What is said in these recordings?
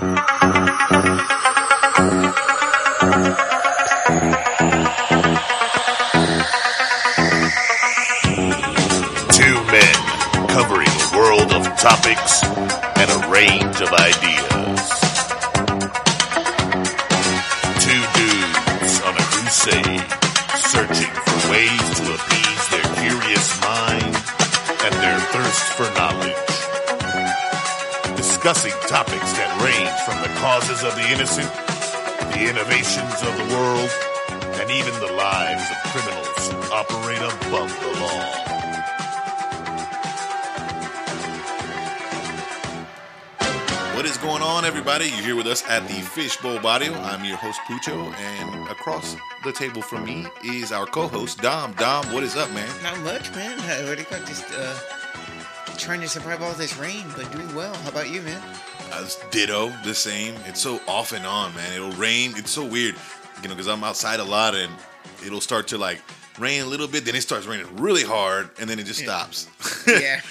Two innocent, the innovations of the world, and even the lives of criminals who operate above the law. What is going on, everybody? You're here with us at the Fishbowl Barrio. I'm your host, Pucho, and across the table from me is our co-host, Dom. Dom, what is up, man? Not much, man. What do you got? Just uh, trying to survive all this rain, but doing well. How about you, man? Uh, ditto, the same. It's so off and on, man. It'll rain. It's so weird, you know, because I'm outside a lot, and it'll start to like rain a little bit, then it starts raining really hard, and then it just stops. yeah.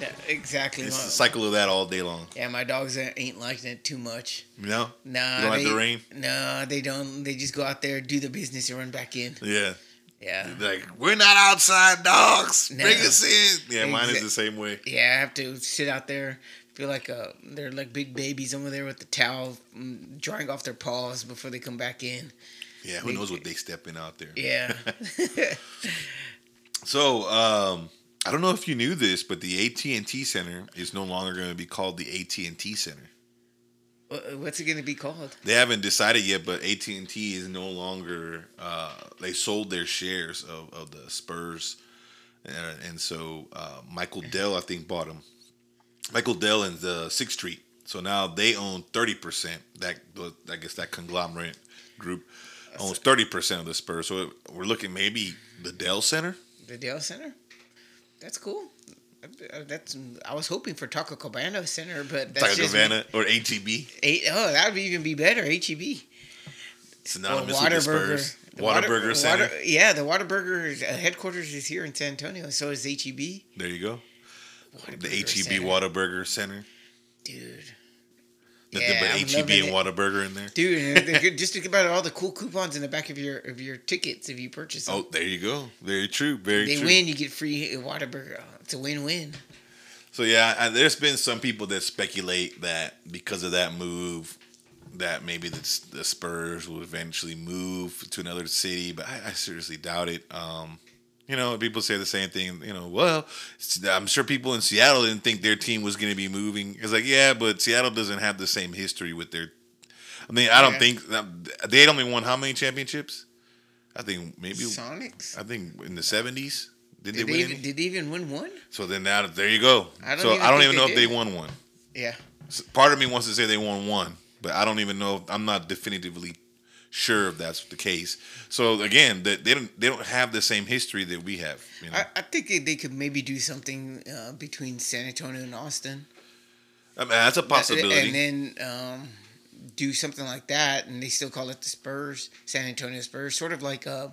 Yeah, exactly. it's the cycle of that all day long. yeah, my dogs ain't liking it too much. No, know? Nah, You don't like the rain? No, they don't. They just go out there, do the business, and run back in. Yeah. Yeah. Like we're not outside dogs. No. Bring us in. Yeah, mine is the same way. Yeah, I have to sit out there. Feel like uh, they're like big babies over there with the towel, mm, drying off their paws before they come back in. Yeah, who knows what they step in out there. Yeah. So, um, I don't know if you knew this, but the AT and T Center is no longer going to be called the AT and T Center. What's it gonna be called? They haven't decided yet, but AT and T is no longer. Uh, they sold their shares of, of the Spurs, and, and so uh, Michael Dell, I think, bought them. Michael Dell and the Sixth Street. So now they own thirty percent. That I guess that conglomerate group owns thirty percent of the Spurs. So we're looking maybe the Dell Center. The Dell Center. That's cool. That's I was hoping for Taco Cabana Center, but that's Taco Cabana or ATB. Eight, oh, that would even be better. HEB. Synonymous Or with the Spurs. The Whataburger Water- Center. Water- yeah, the Whataburger uh, headquarters is here in San Antonio. So is HEB. There you go. The Whataburger HEB Center. Whataburger Center. dude. Nothing Yeah, but HEB and. Whataburger in there. Dude, and they could- just think about all the cool coupons in the back of your of your tickets if you purchase them. Oh, there you go. Very true. Very they true. win, you get free Whataburger. Oh, it's a win-win. So yeah, I, there's been some people that speculate that because of that move, that maybe the, the Spurs will eventually move to another city, but I, I seriously doubt it. Um, you know, people say the same thing. You know, well, I'm sure people in Seattle didn't think their team was going to be moving. It's like, yeah, but Seattle doesn't have the same history with their. I mean, I don't Yeah. think um, they had only won how many championships? I think maybe. Sonics. I think in the '70s. Did, Did they they, win? even, any? did they even win one? So then now there you go. I don't so I don't even know they if they won one. Yeah. S- Part of me wants to say they won one, but I don't even know. I'm not definitively sure if that's the case. So again, that they don't they don't have the same history that we have. You know, I, I think they- they could maybe do something uh, between San Antonio and Austin. I mean, that's a possibility. And then um, do something like that, and they still call it the Spurs, San Antonio Spurs, sort of like uh,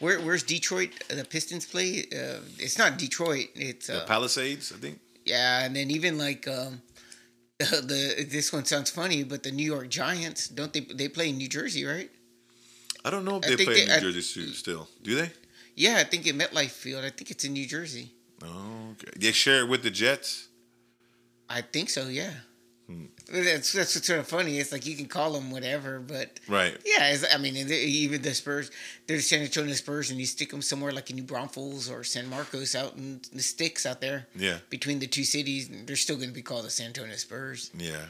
where where's Detroit? The Pistons play. Uh, it's not Detroit. It's the uh, Palisades, I think. yeah, and then even like um, the this one sounds funny, but the New York Giants don't they they play in New Jersey, right? I don't know if they play in New Jersey still. Do they? Yeah, I think in MetLife Field. I think it's in New Jersey. Oh, okay. They share it with the Jets. I think so. Yeah. Hmm. That's that's what's sort of funny. It's like you can call them whatever, but Right. yeah, it's, I mean, they- even the Spurs, they're the San Antonio Spurs, and you stick them somewhere like in New Braunfels or San Marcos out in the sticks out there Yeah. between the two cities, and they're still going to be called the San Antonio Spurs. Yeah.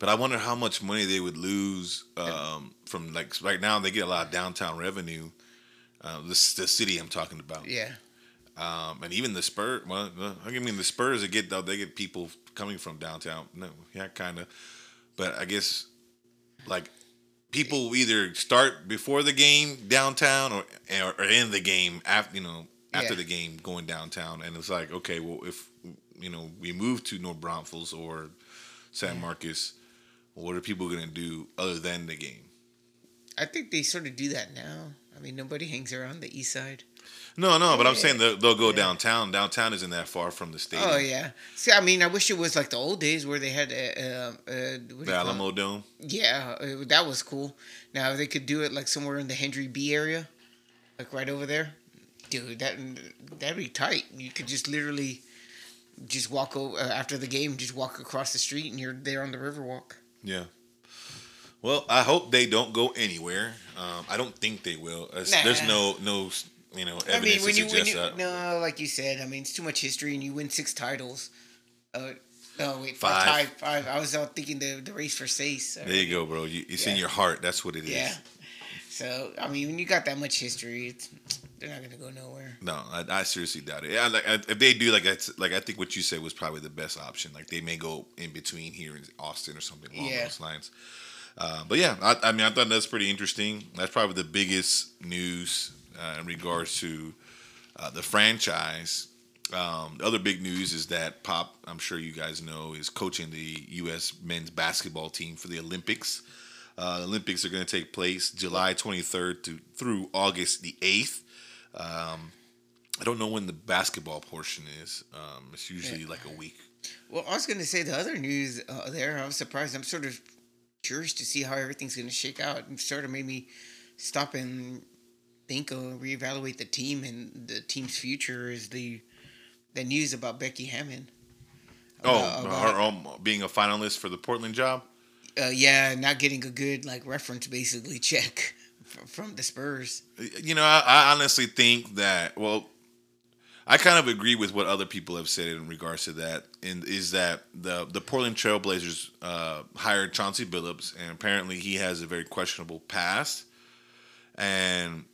But I wonder how much money they would lose um, from like right now they get a lot of downtown revenue. Uh, this the city I'm talking about. Yeah, Um, and even the Spurs. Well, I mean the Spurs they get though they get people coming from downtown. No, yeah, kind of. But I guess like people either start before the game downtown or or in the game after you know after Yeah. the game going downtown. And it's like okay, well if you know we move to North Braunfels or San Marcos, what are people gonna do other than the game? I think they sort of do that now. I mean, nobody hangs around the east side. No, no, but I'm saying they'll, they'll go downtown. Downtown isn't that far from the stadium. Oh yeah. See, I mean, I wish it was like the old days where they had uh, uh, uh, The call it? Alamo Dome. Yeah, uh, that was cool. Now if they could do it like somewhere in the Hendry B area, like right over there. Dude, that that'd be tight. You could just literally just walk over uh, after the game, just walk across the street, and you're there on the Riverwalk. Yeah. Well, I hope they don't go anywhere. Um, I don't think they will. It's- There's no no you know evidence I mean, when to you, when suggest you that. no, like you said, I mean, it's too much history, and you win six titles. Uh, oh wait, Five. five. Five. I was out thinking the the race for Sace. There you go, bro. You, it's in your heart. That's what it is. Yeah. So I mean, when you got that much history, it's, they're not gonna go nowhere. No, I, I seriously doubt it. Yeah, like I, if they do, like that's like I think what you said was probably the best option. Like they may go in between here in Austin or something along Yeah. those lines. Uh, but yeah, I, I mean, I thought that's pretty interesting. That's probably the biggest news uh, in regards to uh, the franchise. Um, the other big news is that Pop, I'm sure you guys know, is coaching the U.S. men's basketball team for the Olympics. Uh, the Olympics are going to take place July 23rd to through August the 8th. Um, I don't know when the basketball portion is. Um, it's usually like a week. Well, I was gonna say the other news uh, there. I was surprised. I'm sort of curious to see how everything's gonna shake out. It sort of made me stop and think or reevaluate the team and the team's future. Is the the news about Becky Hammon? Oh, About- her um, being a finalist for the Portland job. uh, yeah, not getting a good like reference basically check from the Spurs. You know, I, I honestly think that. Well, I kind of agree with what other people have said in regards to that. And is that the the Portland Trailblazers uh, hired Chauncey Billups, and apparently he has a very questionable past, and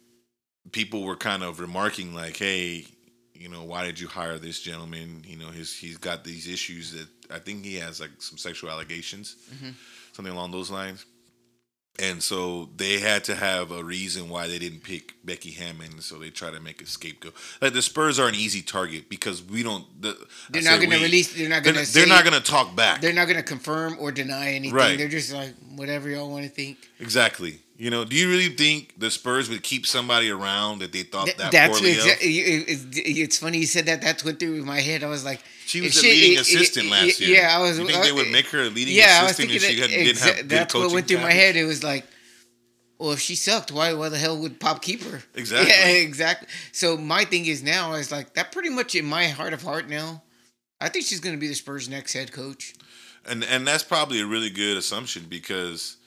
people were kind of remarking like, "Hey, you know, why did you hire this gentleman? You know, his he's got these issues that I think he has like some sexual allegations, something along those lines." And so they had to have a reason why they didn't pick Becky Hammon, so they try to make a scapegoat. Like the Spurs are an easy target because we don't. The, They're I not going to release. They're not They're, going to. they're not going to talk back. They're not going to confirm or deny anything. Right. They're just like whatever y'all want to think. Exactly. You know, do you really think the Spurs would keep somebody around that they thought Th- that that's poorly exa- it- it- it's funny you said that. That's went through my head. I was like, She was a she- leading it- assistant last year. Yeah, I was. You think they would make her a leading yeah, assistant if she had, didn't have exa- good that's what went through my head. It was like, well, if she sucked, why why the hell would Pop keep her? Exactly. Yeah, exactly. So my thing is now is like that. Pretty much in my heart of heart now, I think she's going to be the Spurs' next head coach. And and that's probably a really good assumption because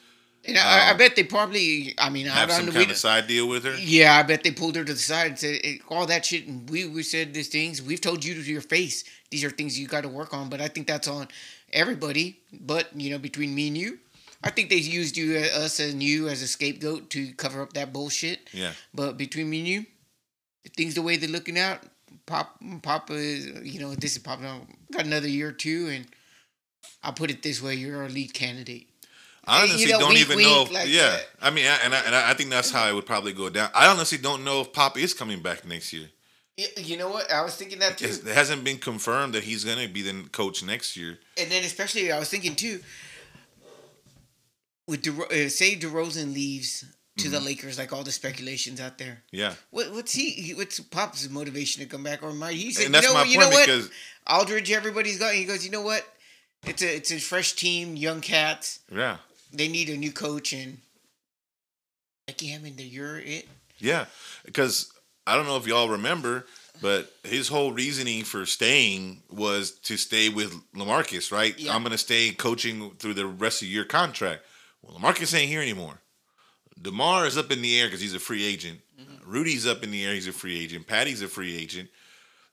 And I, I Um, bet they probably. I mean, I have don't some know. kind of side deal with her. Yeah, I bet they pulled her to the side and said all that shit. And we we said these things. We've told you to your face. These are things you got to work on. But I think that's on everybody. But you know, between me and you, I think they used you, uh, us, and you as a scapegoat to cover up that bullshit. Yeah. But between me and you, things the way they're looking out. Pop, Papa is, you know, this is Papa. Got another year or two, and I'll put it this way: you're our lead candidate. I you honestly know, don't wink, even know. If, like yeah, that. I mean, I, and I, and I think that's how it would probably go down. I honestly don't know if Pop is coming back next year. You know what? I was thinking that too. It hasn't been confirmed that he's going to be the coach next year. And then especially, I was thinking too, with De- uh, say DeRozan leaves to Mm-hmm. the Lakers, like all the speculations out there. Yeah, What, what's he? What's Pop's motivation to come back? Or might he said, and that's you know, my you point know what? because Aldridge, everybody's got. He goes, you know what? It's a it's a fresh team, young cats. yeah, They need a new coach, and Becky Hammon, you're it. yeah, because I don't know if y'all remember, but his whole reasoning for staying was to stay with Lamarcus. Right? Yeah. I'm going to stay coaching through the rest of your contract. Well, Lamarcus ain't here anymore. Demar is up in the air because he's a free agent. Mm-hmm. Rudy's up in the air; he's a free agent. Patty's a free agent,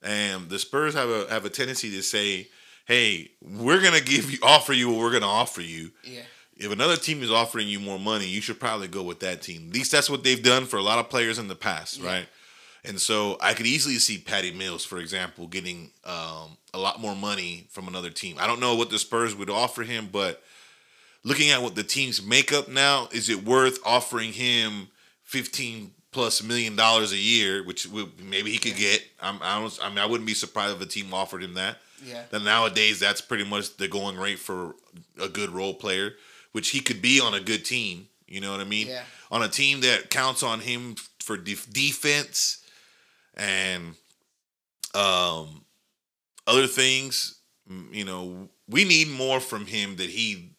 and the Spurs have a have a tendency to say, "Hey, we're gonna give you offer you what we're gonna offer you. Yeah. If another team is offering you more money, you should probably go with that team. At least that's what they've done for a lot of players in the past, Yeah. right? And so I could easily see Patty Mills, for example, getting um, a lot more money from another team. I don't know what the Spurs would offer him, but looking at what the team's makeup now, is it worth offering him fifteen plus million dollars a year, which maybe he could get? I'm, I don't. I mean, I wouldn't be surprised if a team offered him that. Yeah. Then nowadays, that's pretty much the going rate for a good role player, which he could be on a good team. You know what I mean? Yeah. On a team that counts on him for def- defense and um other things. You know, we need more from him that he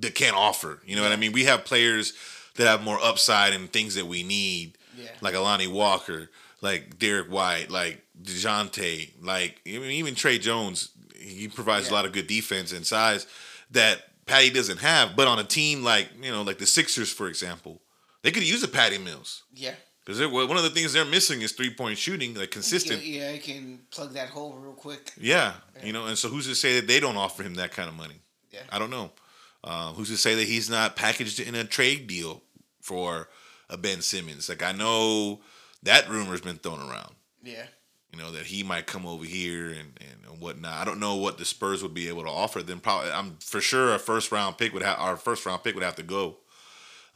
that can't offer. You know what I mean? We have players that have more upside and things that we need, Yeah. like Lonnie Walker, like Derrick White, like Dejounte, like even even Tre Jones. He provides a lot of good defense and size that Patty doesn't have. But on a team like you know, like the Sixers, for example, they could use a Patty Mills Yeah. because one of the things they're missing is three point shooting, like consistent. Yeah, yeah, I can plug that hole real quick. Yeah, you know, and so who's to say that they don't offer him that kind of money? Yeah. I don't know. Uh, who's to say that he's not packaged in a trade deal for a Ben Simmons? Like I know that rumor's been thrown around. Yeah. You know that he might come over here and, and, and whatnot. I don't know what the Spurs would be able to offer them. Probably, I'm for sure a first round pick would have our first round pick would have to go.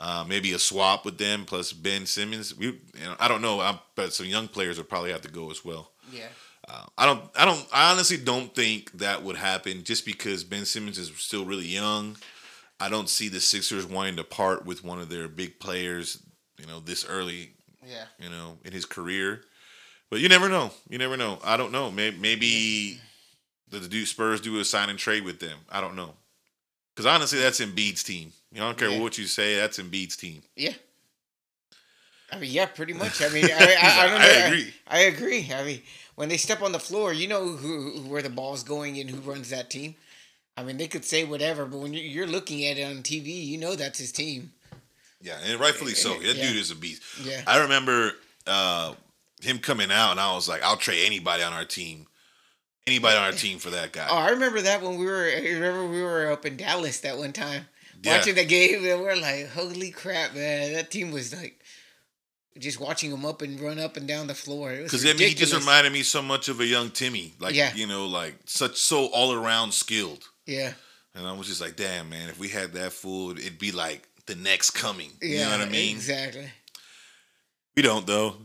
Uh, maybe a swap with them plus Ben Simmons. We, you know, I don't know, i but some young players would probably have to go as well. Yeah. Uh, I don't. I don't. I honestly don't think that would happen. Just because Ben Simmons is still really young, I don't see the Sixers wanting to part with one of their big players. You know, this early. Yeah. You know, in his career. But you never know. You never know. I don't know. Maybe, maybe the, Spurs do a sign and trade with them. I don't know. Because honestly, that's Embiid's team. You know, I don't care Yeah. what you say. That's Embiid's team. Yeah. I mean, yeah, pretty much. I mean, I, I, I don't know. I agree. I, agree. I mean, when they step on the floor, you know who, who where the ball's going and who runs that team. I mean, they could say whatever, but when you- you're looking at it on TV, you know that's his team. Yeah, and rightfully so. That Yeah. dude is a beast. Yeah. I remember uh, him coming out, and I was like, I'll trade anybody on our team. Anybody on our team for that guy. Oh, I remember that when we were. I remember we were up in Dallas that one time Yeah. watching the game, and we're like, "Holy crap, man! That team was like." Just watching them up and run up and down the floor. It Because I mean, he just reminded me so much of a young Timmy, like Yeah. you know, like such so all around skilled. Yeah. And I was just like, damn, man, if we had that fool, it'd be like the next coming. You Yeah. know what I mean? Exactly. We don't though,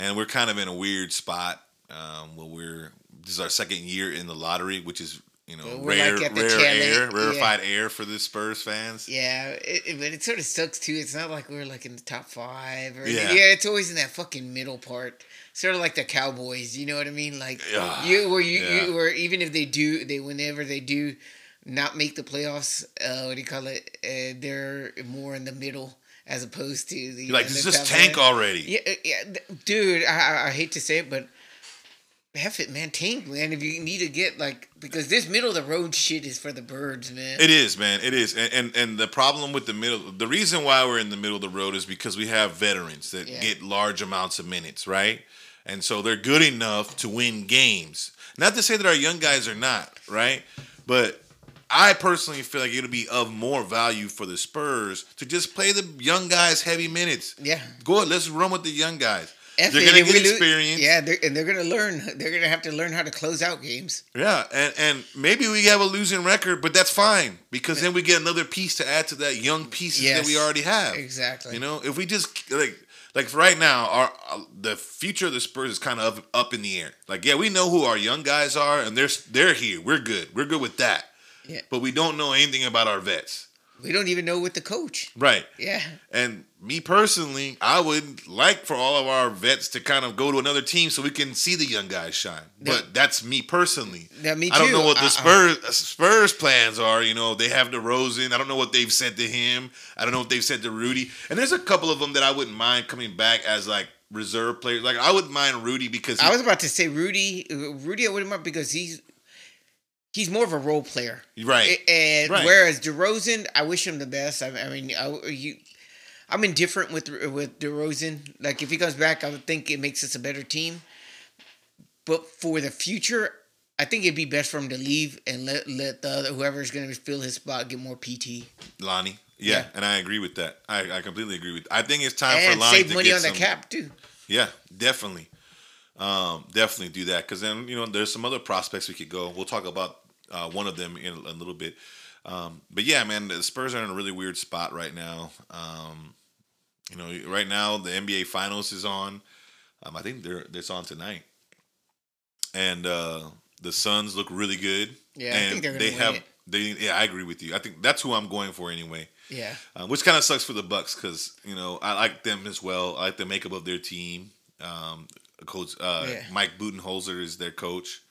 and we're kind of in a weird spot. Um, where we're this is our second year in the lottery, which is you know we're rare, like rare air, rarefied air for the Spurs fans. Yeah, it, it- but it sort of sucks too. It's not like we're like in the top five or Yeah. yeah. It's always in that fucking middle part, sort of like the Cowboys. You know what I mean? Like Yeah. you, where you, Yeah. you, where even if they do, they whenever they do not make the playoffs, uh, what do you call it? Uh, they're more in the middle as opposed to the You're like, just, just tank already. Yeah, uh, yeah, dude. I, I I hate to say it, but. F it, man. Tank, man. If you need to get like, because this middle of the road shit is for the birds, man. It is, man. It is, and, and and the problem with the middle, the reason why we're in the middle of the road is because we have veterans that Yeah. get large amounts of minutes, right? And so they're good enough to win games. Not to say that our young guys are not, right? But I personally feel like it'll be of more value for the Spurs to just play the young guys heavy minutes. yeah. Go ahead, let's run with the young guys. F they're gonna get experience. Yeah, they're, and they're gonna learn. They're gonna have to learn how to close out games. Yeah, and and maybe we have a losing record, but that's fine because then we get another piece to add to that young pieces that we already have. exactly. You know, if we just like like right now, our uh, the future of the Spurs is kind of up, up in the air. Like, yeah, we know who our young guys are, and they're they're here. We're good. We're good with that. Yeah. But we don't know anything about our vets. We don't even know with the coach. Right. Yeah, And me personally, I would like for all of our vets to kind of go to another team so we can see the young guys shine. Yeah. But that's me personally. Yeah, me too. I don't know what the I- Spurs Spurs plans are. You know, they have DeRozan. I don't know what they've said to him. I don't know what they've said to Rudy. And there's a couple of them that I wouldn't mind coming back as like reserve players. Like I wouldn't mind Rudy because he, I was about to say Rudy. uh, Rudy, I wouldn't mind because he's he's more of a role player. right. And Right. whereas DeRozan, I wish him the best. I, I mean, I, you, I'm indifferent with with DeRozan. Like if he comes back, I would think it makes us a better team. But for the future, I think it'd be best for him to leave and let let the other, whoever's going to fill his spot get more PT Lonnie. Yeah, Yeah. and I agree with that. I, I completely agree with. I think it's time for and Lonnie save to money get on the some, cap too. Yeah, definitely. Um, definitely do that because then you know there's some other prospects we could go. We'll talk about uh, one of them in a little bit. Um, but yeah, man, the Spurs are in a really weird spot right now. Um, you know, right now the NBA Finals is on. Um, I think they're it's on tonight, and uh, the Suns look really good. Yeah, I and think they're they win have it. They, yeah, I agree with you. I think that's who I'm going for anyway. Yeah. Uh, which kind of sucks for the Bucks because you know I like them as well. I like the makeup of their team. Um, coach uh, Yeah. Mike Budenholzer is their coach,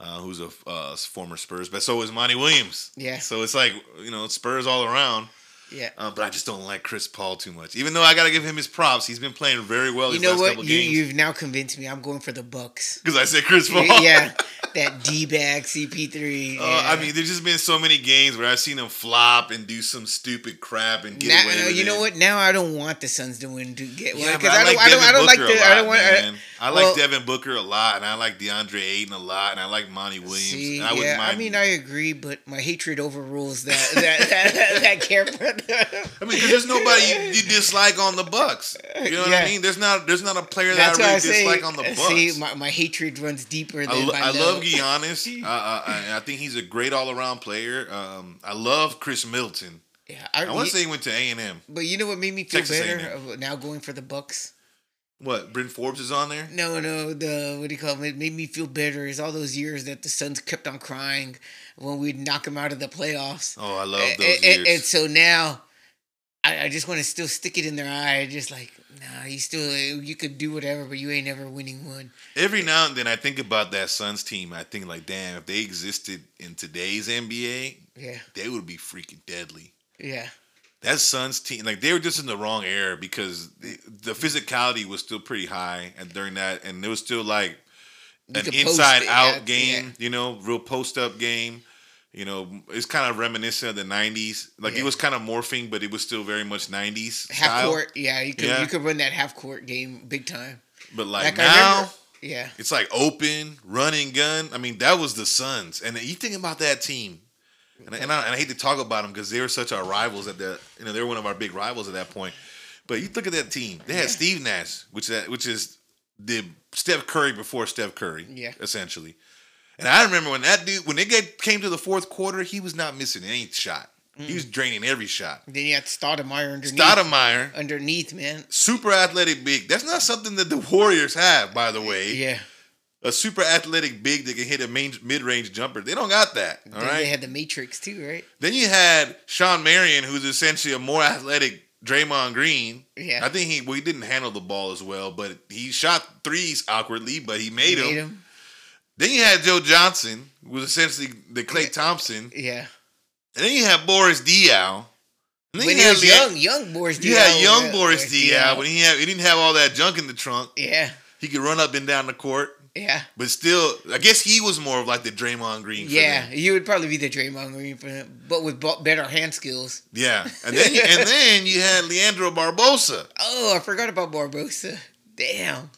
uh, who's a uh, former Spurs, but so is Monty Williams. Yeah. So it's like you know Spurs all around. Yeah. Uh, but I just don't like Chris Paul too much. Even though I got to give him his props, he's been playing very well. You know last what? couple You, games. you've now convinced me. I'm going for the Bucks. Because I said Chris Paul. yeah, that D bag CP3. Uh, I mean, there's just been so many games where I've seen him flop and do some stupid crap and get now, away with you know it. what? Now I don't want the Suns to win to get one Yeah, because I, I, don't. like I don't. Devin I don't like Booker the. a lot, I don't want. man. I like well- Devin Booker a lot, and I like DeAndre Ayton a lot, and I like Monty Williams. See, I yeah. I mean, I agree, but my hatred overrules that that that, that camera. I mean, because there's nobody you, you dislike on the Bucks. You know what I mean? There's not there's not a player That's that I really I dislike on the Bucks. See, my, my hatred runs deeper than I, lo- I love. Giannis. uh, I, I think he's a great all around player. Um, I love Khris Middleton. Yeah, I want to say he went to A and M. But you know what made me feel Texas better now going for the Bucks? What? Bryn Forbes is on there. No, no, the what do you call it? It made me feel better is all those years that the Suns kept on crying when we'd knock them out of the playoffs. Oh, I love those a- years. and, and so now, I, I just want to still stick it in their eye, just like, nah, you still you could do whatever, but you ain't never winning one. Every now and then, I think about that Suns team. I think like, damn, if they existed in today's NBA, Yeah, they would be freaking deadly. yeah, That Suns team, like they were just in the wrong era because the, the physicality was still pretty high, and during that, and it was still like an inside out yeah, game, yeah. you know, real post up game. You know, it's kind of reminiscent of the '90s. Like Yeah. it was kind of morphing, but it was still very much '90s half style. court. Yeah, you could you could run that half court game big time. But like, Like, now, remember- Yeah, it's like open, running gun. I mean, that was the Suns. And you think about that team, and, I- and, I, and I hate to talk about them because they were such our rivals at that. You know, they were one of our big rivals at that point. But you look at that team. They had Yeah. Steve Nash, which that which is the Steph Curry before Steph Curry. Yeah. essentially. And I remember when that dude, when they get came to the fourth quarter, he was not missing any shot. He was draining every shot. then you had Stoudemire underneath. Stoudemire, underneath, man. super athletic big. That's not something that the Warriors have, by the way. Yeah, a super athletic big that can hit a main, mid-range jumper. They don't got that. All then right. they had the Matrix too, right? then you had Shawn Marion, who's essentially a more athletic Draymond Green. Yeah. I think he well, he didn't handle the ball as well, but he shot threes awkwardly, but he made, Made them. him. Then you had Joe Johnson, who was essentially the Clay Yeah. Thompson. Yeah, And then you had Boris Diaw. And then when you he had was young, young Boris. Diaw, young yeah, uh, Boris Boris Diaw when he had he didn't have all that junk in the trunk. Yeah, He could run up and down the court. Yeah. But still, I guess he was more of like the Draymond Green. for Yeah, them. he would probably be the Draymond Green for him, but with better hand skills. Yeah, and then and then you had Leandro Barbosa. Oh, I forgot about Barbosa. Damn.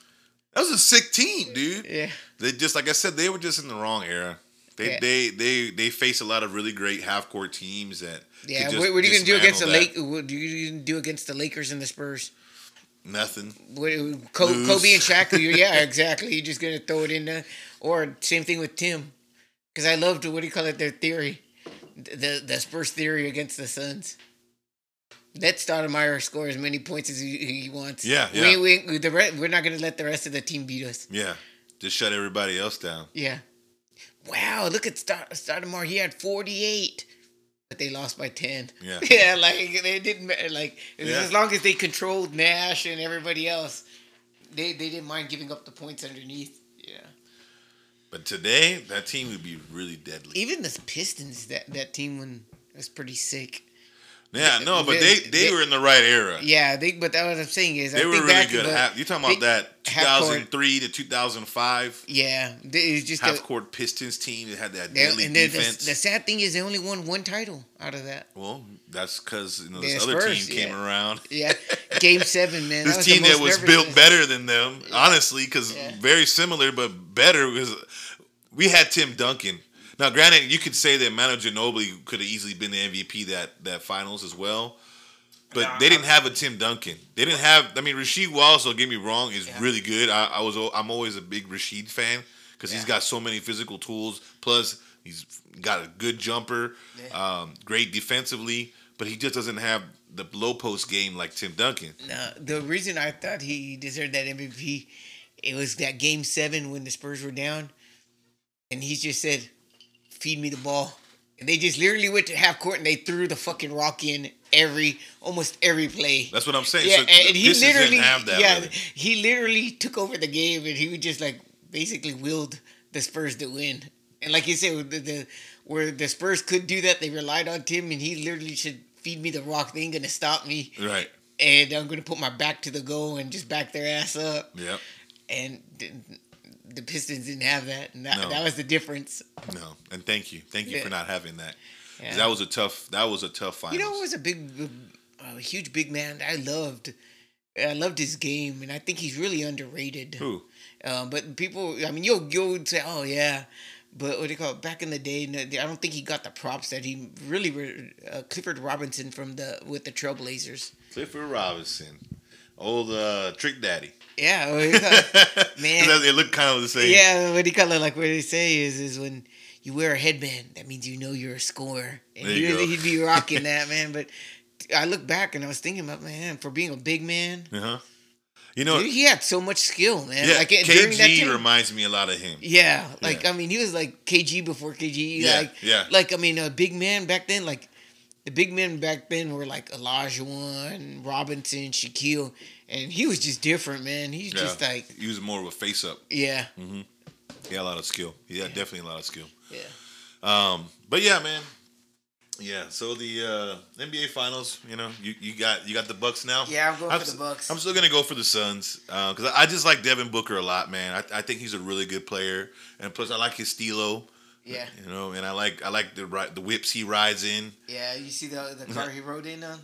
That was a sick team, dude. Yeah. They just like I said, they were just in the wrong era. They Yeah. they they they face a lot of really great half court teams that. Yeah. What, what are you gonna do against the Lake? What do you gonna do against the Lakers and the Spurs? Nothing. What, Co- Kobe and Shaq. yeah, exactly. You're just gonna throw it in there, or same thing with Tim, because I loved what do you call it? Their theory, the the Spurs theory against the Suns. Let Stoudemire score as many points as he, he wants. Yeah, We, yeah. we, we, the re- we're not gonna let the rest of the team beat us. Yeah, just shut everybody else down. Yeah. Wow, look at Stoudemire. He had 48, but they lost by 10. Yeah. Yeah, like they didn't like Yeah. as long as they controlled Nash and everybody else, they they didn't mind giving up the points underneath. Yeah. But today, that team would be really deadly. Even the Pistons that that team when was pretty sick. Yeah, no, but they- they they, were in the right era. Yeah, they but that what I'm saying is I They were think really good. Half, you're talking about they- that 2003 to 2005 Yeah, it's just half court Pistons team that had that they- and the, the, defense. the sad thing is they only won one title out of that. well, that's because you know this other Spurs, team came yeah. around. Yeah, Game Seven, man. this that team that was built better than them, honestly, because Yeah. very similar but better. Because we had Tim Duncan. Now, granted, you could say that Manu Ginobili could have easily been the MVP that that finals as well, but Nah, they didn't have a Tim Duncan. They didn't have. I mean, Rasheed Wallace. Don't get me wrong, is Yeah. really good. I, I was. I'm always a big Rasheed fan because he's got so many physical tools. Plus, he's got a good jumper, um, great defensively, but he just doesn't have the low post game like Tim Duncan. No, the reason I thought he deserved that MVP, it was that game seven when the Spurs were down, and he just said, "Feed me the ball." And they just literally went to half court and they threw the fucking rock in every almost every play. That's what I'm saying. Yeah, So and, and he literally, have that yeah, really. he literally took over the game, and he would just like basically willed the Spurs to win. And like you said, the, the where the Spurs could do that, they relied on Tim, and he literally should feed me the rock. They ain't gonna stop me, Right. and I'm gonna put my back to the goal and just back their ass up. Yep. And the, Pistons didn't have that, and that, No. that was the difference. No. And thank you. Thank you Yeah. for not having that. Yeah. That was a tough. That was a tough finals. You know, it was a big, a huge big man I loved. I loved his game, and I think he's really underrated. Who? Um, but people, I mean, you'll you'll say, oh yeah, but what do you call it? Back in the day, no, I don't think he got the props that he really. Re- uh, Clifford Robinson from the with the Trailblazers. Clifford Robinson, old uh, Trick Daddy. Yeah, what do you it? Man. it looked kind of the same. yeah. What he you call it? Like what they say is is when you wear a headband, that means you know you're a scorer. And There he you he'd be rocking that man, but. I look back and I was thinking about man for being a big man. Uh huh. You know, Dude, he had so much skill, man. yeah, like KG time- reminds me a lot of him. Yeah, like Yeah. I mean, he was like KG before KG. Yeah, like, yeah. Like I mean, a big man back then. Like the big men back then were like Olajuwon, Robinson, Shaquille, and he was just different, man. He's Yeah. just like, he was more of a face up. yeah, He had a lot of skill. He had definitely a lot of skill. yeah. Um, but yeah, man. Yeah, so the uh, NBA Finals, you know, you, you got you got the Bucks now. Yeah, I'm going for the Bucks. I'm still gonna go for the Suns because I I just like Devin Booker a lot, man. I, I think he's a really good player, and plus I like his stilo, Yeah, you know, and I like I like the the whips he rides in yeah. You see the the car he rode in on?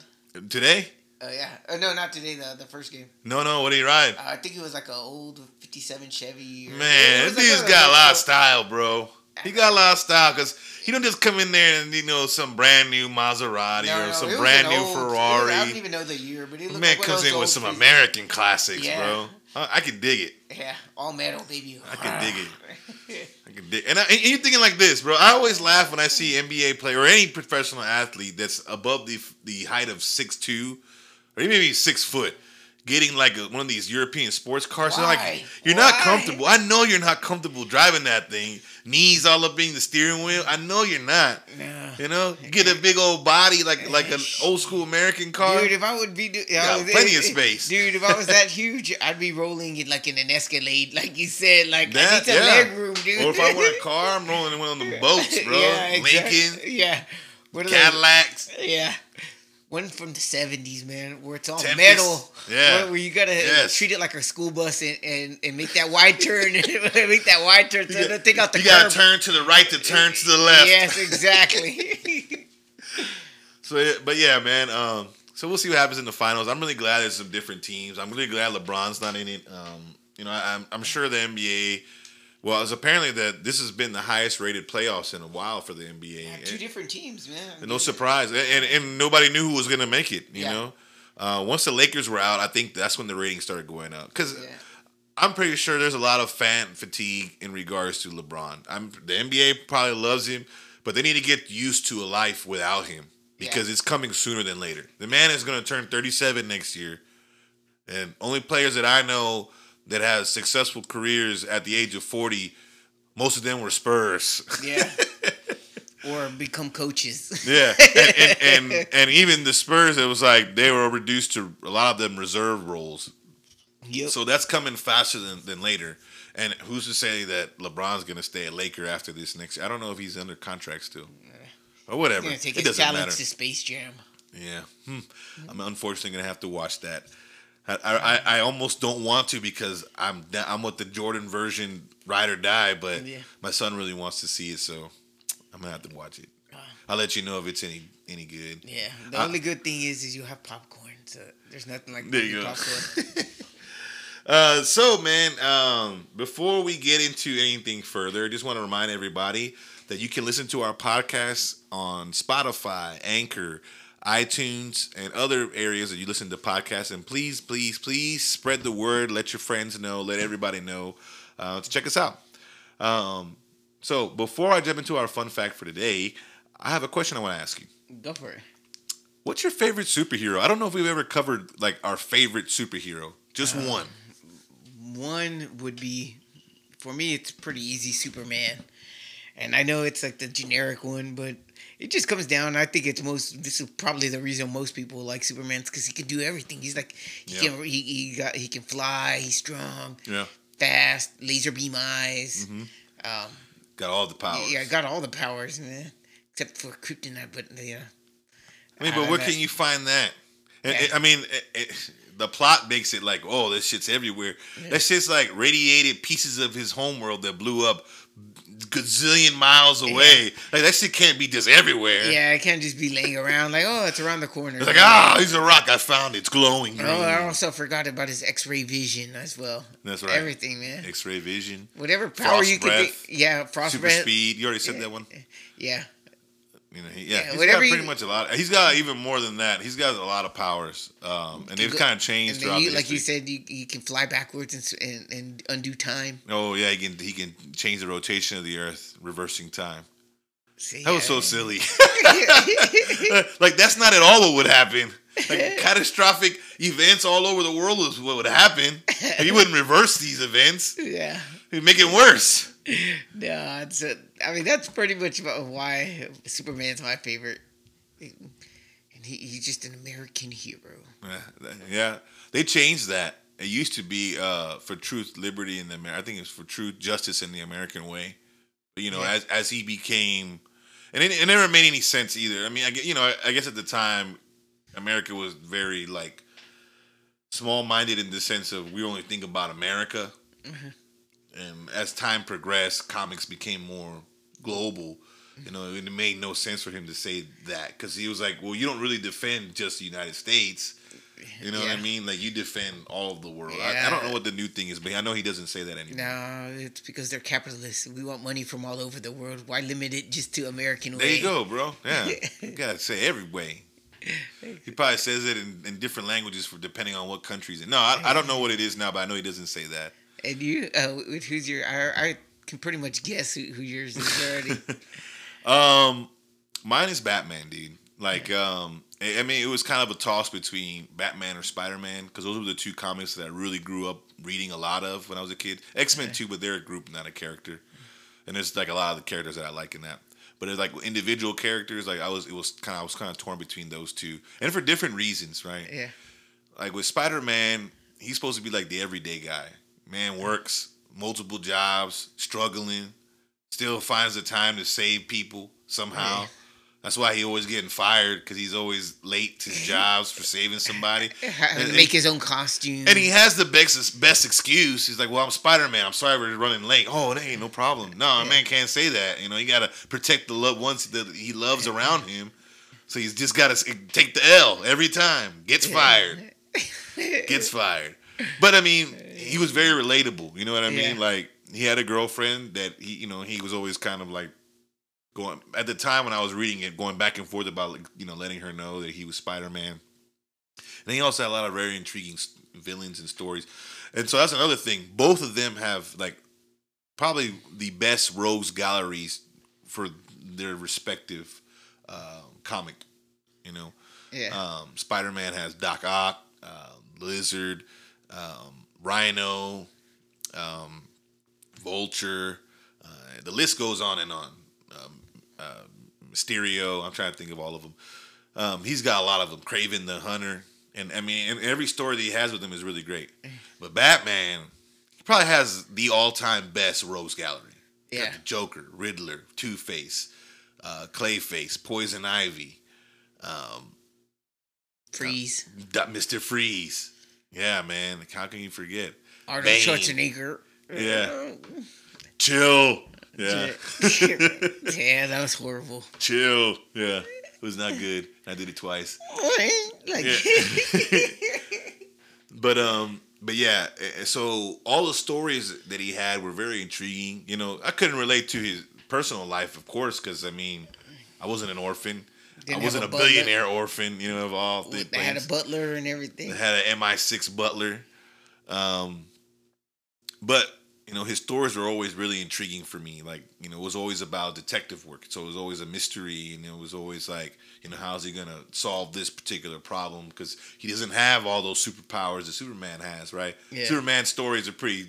today. Oh yeah. Uh, no, not today. The the first game. No, no, what did he ride? Uh, I think it was like an old '57 Chevy. Man, this like dude's got a lot of style. bro. He got a lot of style because he don't just come in there and you know some brand new Maserati No, or no, some brand new old- Ferrari. I don't even know the year, but it looked Man like comes in with some. American classics, Yeah. bro. I, I can dig it. Yeah, all metal, baby. I can dig it. I can dig. And, I, and you're thinking like this, bro. I always laugh when I see NBA player or any professional athlete that's above the the height of six two or even maybe six foot. Getting like a, one of these European sports cars, They're like you're not comfortable. I know you're not comfortable driving that thing. Knees all up in the steering wheel. I know you're not. Nah. You know, you get a big old body like like an old school American car. Dude, if I would be, do- I was- plenty of space. Dude, if I was that huge, I'd be rolling it like in an Escalade, like you said. Like I That- need some yeah. leg room, dude. or if I want a car, I'm rolling in one of them boats, bro. yeah, exactly. Lincoln, Yeah, what those- Cadillacs. Yeah, one from the seventies, man, where it's all Tempest. metal. Yeah. where, where you gotta Yes. treat it like a school bus and, and, and make that wide turn, and make that wide turn, don't take out the you curb. gotta turn to the right to turn to the left. Yes, exactly. So, but yeah, man. Um, so we'll see what happens in the finals. I'm really glad there's some different teams. I'm really glad LeBron's not in it. Um, you know, I, I'm I'm sure the NBA. Well, it's apparently that this has been the highest rated playoffs in a while for the NBA. Two different teams, man. no surprise, and and nobody knew who was gonna make it. You Yeah. know, uh, once the Lakers were out, I think that's when the ratings started going up because. Yeah. I'm pretty sure there's a lot of fan fatigue in regards to LeBron. I'm the NBA probably loves him, but they need to get used to a life without him because Yeah. it's coming sooner than later. The man is going to turn 37 next year, and only players that I know that have successful careers at the age of 40, most of them were Spurs. Yeah. or become coaches. yeah, and, and, and and even the Spurs, it was like they were reduced to a lot of them reserve roles. Yep. So that's coming faster than, than later. And who's to say that LeBron's going to stay a Laker after this next year? I don't know if he's under contract still. Or whatever. He's take It his doesn't matter. to Space Jam. Yeah. Hmm. I'm unfortunately going to have to watch that. I, I, I almost don't want to because I'm I'm with the Jordan version ride or die, but Yeah. my son really wants to see it, so I'm gonna have to watch it. I'll let you know if it's any any good. Yeah. The I- only good thing is, is you have popcorn. So there's nothing like There you go. popcorn. Uh, so man, um, before we get into anything further, I just want to remind everybody that you can listen to our podcast on Spotify, Anchor, iTunes, and other areas that you listen to podcasts. And please, please, please spread the word. Let your friends know. Let everybody know uh, to check us out. Um, so before I jump into our fun fact for today, I have a question I want to ask you. Go for it. What's your favorite superhero? I don't know if we've ever covered like our favorite superhero. Just one. One would be, for me, it's pretty easy. Superman, and I know it's like the generic one, but it just comes down. I think it's most. This is probably the reason most people like Superman because he can do everything. He's like he Yeah. can he, he got he can fly. He's strong, Yeah. fast, laser beam eyes. Mm-hmm. Um, Got all the powers. yeah, got all the powers, man, except for kryptonite. But yeah, I mean, but where can you find that? Yeah. I mean, it, the plot makes it like, oh, this shit's everywhere. That shit's like radiated pieces of his homeworld that blew up gazillion miles away. Like that shit can't be just everywhere. yeah, it can't just be laying around like oh, it's around the corner. It's like, ah, he's a rock I found. It's glowing green. Oh, I also forgot about his X-ray vision as well. That's right. Everything, man. X-ray vision, Whatever power Frost you could breath, think. Yeah, frost super breath. speed. You already said that one. Yeah. You know, he, yeah, Yeah, he's got you- pretty much a lot. He's got even more than that. He's got a lot of powers, um, and they've go- kind of changed throughout you, like you said, you, you can fly backwards and, and, and undo time. Oh yeah, he can he can change the rotation of the Earth, reversing time. See, That was so silly. like that's not at all what would happen. Like catastrophic events all over the world is what would happen. He wouldn't reverse these events. yeah. he'd make it worse. No, it's a, I mean that's pretty much why Superman's my favorite. And he, he's just an American hero. Yeah, yeah. They changed that. It used to be uh, for truth, liberty, and the Amer- I think it's for truth, justice, in the American way. But you know, Yeah. as as he became, and it, it never made any sense either. I mean, I you know, I, I guess at the time, America was very like small minded in the sense of we only think about America. And as time progressed, comics became more global. You know, it made no sense for him to say that because he was like, "Well, you don't really defend just the United States." You know what I mean? Like you defend all of the world. I, I don't know what the new thing is, but I know he doesn't say that anymore. No, it's because they're capitalists. We want money from all over the world. Why limit it just to American way? There you go, bro. Yeah, you gotta say every way. He probably says it in, in different languages for depending on what countries. No, I, I don't know what it is now, but I know he doesn't say that. And you, uh, who's your? I, I can pretty much guess who, who yours is already. Um, mine is Batman, dude. Like, um, I I mean, it was kind of a toss between Batman or Spider Man because those were the two comics that I really grew up reading a lot of when I was a kid. X Men too, but they're a group, not a character. And there's like a lot of the characters that I like in that. But it's like individual characters. Like I was, it was kind of, I was kind of torn between those two, and for different reasons, right? yeah, like with Spider Man, he's supposed to be like the everyday guy. Man works multiple jobs, struggling, still finds the time to save people somehow. Yeah. That's why he always getting fired because he's always late to his jobs for saving somebody. And- make his own costume. and he has the best best excuse. He's like, "Well, I'm Spider Man. I'm sorry for running late." Oh, that ain't no problem. No, a man can't say that. You know, you gotta protect the loved ones that he loves around him. So he's just gotta take the L every time. Gets fired. Gets fired. But I mean, he was very relatable. You know what I mean? Yeah. Like he had a girlfriend that he, you know, he was always kind of like going at the time when I was reading it, going back and forth about like, you know letting her know that he was Spider Man. And he also had a lot of very intriguing villains and stories. And so that's another thing. Both of them have like probably the best rogues galleries for their respective uh, comic. You know, yeah, um, Spider Man has Doc Ock, uh, Lizard, um, Rhino, um, Vulture. Uh, the list goes on and on. Um, uh, Mysterio. I'm trying to think of all of them. Um, he's got a lot of them. Kraven the Hunter, and I mean, and every story that he has with him is really great. But Batman, he probably has the all-time best rogues gallery. Yeah. the Joker, Riddler, Two Face, uh, Clayface, Poison Ivy, um, freeze. Got Mr. Freeze. Yeah, man. How can you forget? Arnold Bane. Schwarzenegger. Yeah. Chill. Yeah. yeah, that was horrible. Chill. Yeah. It was not good. I did it twice. Like, Yeah. But um, but yeah. So all the stories that he had were very intriguing. You know, I couldn't relate to his personal life, of course, because I mean, I wasn't an orphan. I wasn't a a billionaire orphan. You know, of all the they had a butler and everything. They had an MI6 butler. Um, but you know, his stories were always really intriguing for me. Like, you know, it was always about detective work. So it was always a mystery, and it was always like, you know, how's he gonna solve this particular problem? Because he doesn't have all those superpowers that Superman has, right? Yeah. Superman's stories are pretty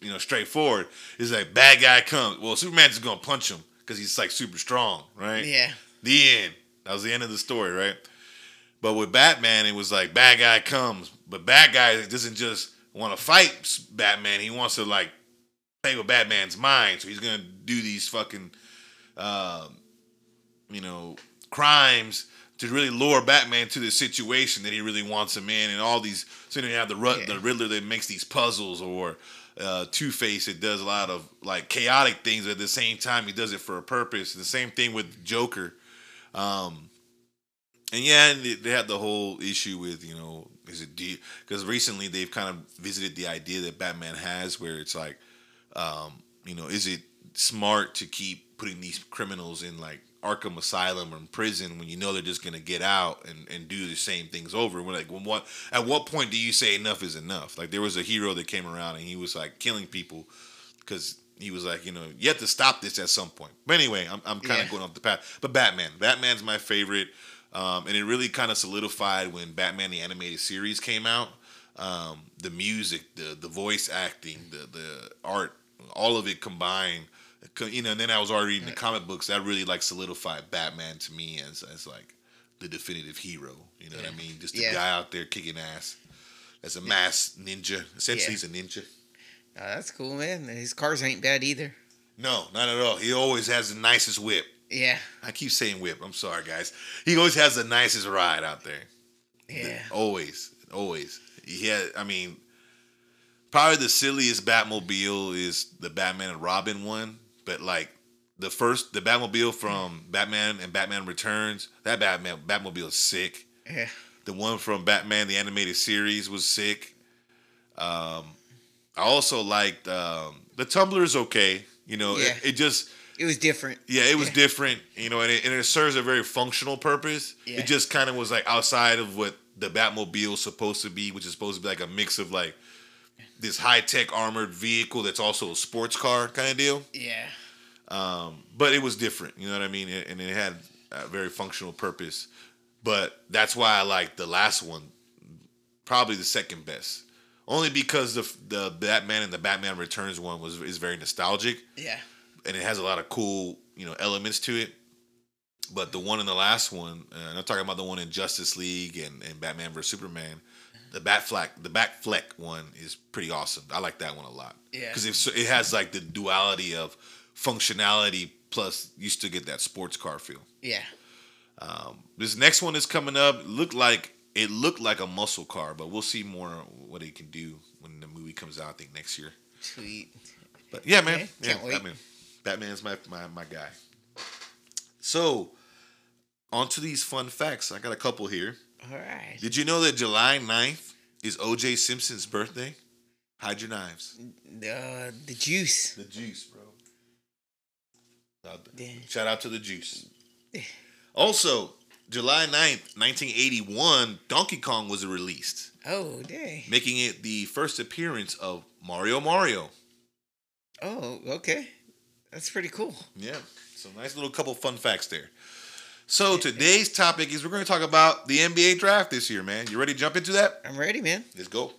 you know straightforward. It's like bad guy comes. Well, Superman's just gonna punch him because he's like super strong, right? Yeah. The end. That was the end of the story, right? But with Batman, it was like bad guy comes, but bad guy doesn't just want to fight Batman. He wants to like play with Batman's mind, so he's gonna do these fucking, um, you know, crimes to really lure Batman to the situation that he really wants him in, and all these. So then you have the Yeah. the Riddler that makes these puzzles, or uh, Two Face that does a lot of like chaotic things. But at the same time, he does it for a purpose. The same thing with Joker. Um, and yeah, and they- had the whole issue with you know is it because recently they've kind of visited the idea that Batman has where it's like, um, you know, is it smart to keep putting these criminals in like Arkham Asylum or in prison when you know they're just gonna get out and, and do the same things over? We're like, what at what point do you say enough is enough? Like there was a hero that came around and he was like killing people because he was like, you know, you have to stop this at some point. But anyway, I'm, I'm kind of Yeah. going off the path. But Batman, Batman's my favorite, um, and it really kind of solidified when Batman the animated series came out. Um, the music, the the voice acting, the the art, all of it combined. You know, and then I was already reading the comic books. That really like solidified Batman to me as as like the definitive hero. You know what I mean? Just a Yeah. guy out there kicking ass as a mass ninja. Essentially, Yeah. he's a ninja. Oh, that's cool, man. His cars ain't bad either. No, not at all. He always has the nicest whip. Yeah. I keep saying whip. I'm sorry, guys. He always has the nicest ride out there. Yeah. Always, always. He had. I mean, probably the silliest Batmobile is the Batman and Robin one, but like the first, the Batmobile from Batman and Batman Returns, that Batman Batmobile is sick. Yeah. The one from Batman the animated series was sick. Um, I also liked um, the Tumbler is okay. You know, Yeah. it, it just It was different. yeah, it was Yeah. different, you know, and it, and it serves a very functional purpose. Yeah. It just kind of was like outside of what the Batmobile is supposed to be, which is supposed to be like a mix of like this high tech armored vehicle that's also a sports car kind of deal. Yeah. Um, but it was different, you know what I mean? And it had a very functional purpose. But that's why I like the last one, probably the second best, only because the the Batman and the Batman Returns one was is very nostalgic Yeah. and it has a lot of cool you know elements to it. But the one in the last one, uh, and I'm talking about the one in Justice League and, and Batman vs Superman, the Batfleck, the Batfleck one is pretty awesome. I like that one a lot. Yeah. because it, it has like the duality of functionality plus you still get that sports car feel. Yeah. Um, this next one is coming up. Looked like it looked like a muscle car, but we'll see more what it can do when the movie comes out. I think next year. Sweet. But yeah, man. Yeah, can't wait. Batman. Batman's my, my my guy. So, on to these fun facts. I got a couple here. All right. Did you know that July 9th is OJ Simpson's birthday? Hide your knives. Uh, the juice. The juice, bro. Yeah. Shout out to the juice. Also, July 9th, 1981, Donkey Kong was released, Oh, dang. making it the first appearance of Mario Mario. Oh, okay. That's pretty cool. Yeah. So nice little couple fun facts there. So today's topic is we're going to talk about the NBA draft this year, man. You ready to jump into that? I'm ready, man. Let's go.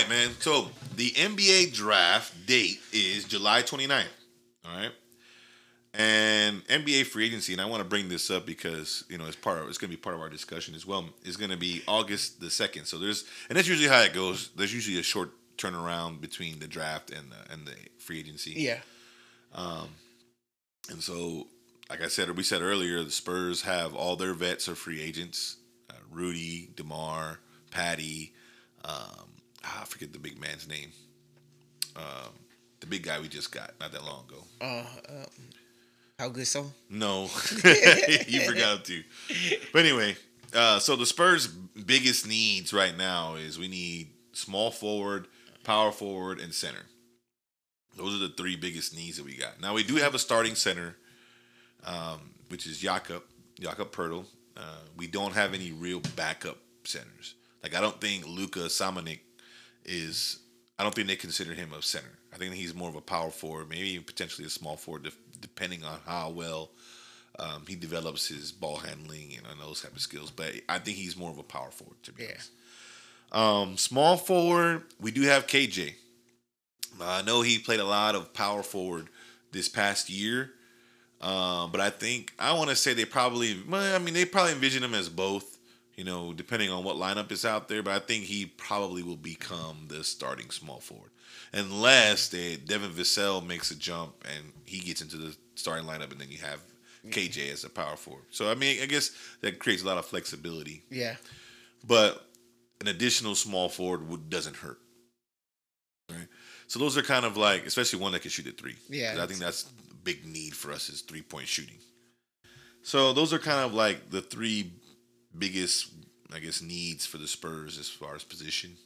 Right, man. So the NBA draft date is July 29th. All right. And NBA free agency, and I want to bring this up because you know it's part of it's going to be part of our discussion as well. Is going to be August the second. So there's and that's usually how it goes. There's usually a short turnaround between the draft and the, and the free agency. Yeah. Um, and so, like I said, we said earlier, the Spurs have all their vets are free agents: uh, Rudy, Demar, Patty. Um, ah, I forget the big man's name. Um, the big guy we just got not that long ago. Uh, uh, how good so? No, you forgot to. But anyway, uh, so the Spurs' biggest needs right now is we need small forward, power forward, and center. Those are the three biggest needs that we got. Now we do have a starting center, um, which is Jakob Jakob Poeltl. Uh, we don't have any real backup centers. Like I don't think Luka Samanic is. I don't think they consider him a center. I think he's more of a power forward, maybe even potentially a small forward, def- depending on how well um, he develops his ball handling and, and those type of skills. But I think he's more of a power forward to be Yeah. honest. Um, small forward, we do have KJ. I know he played a lot of power forward this past year, um, but I think I want to say they probably. Well, I mean, they probably envision him as both. You know, depending on what lineup is out there, but I think he probably will become the starting small forward, unless they Devin Vassell makes a jump and he gets into the starting lineup, and then you have KJ as a power forward. So I mean, I guess that creates a lot of flexibility Yeah. but an additional small forward would, doesn't hurt. Right. So those are kind of like, especially one that can shoot at three. Yeah. I think that's a big need for us is three point shooting. So those are kind of like the three biggest, I guess, needs for the Spurs as far as position.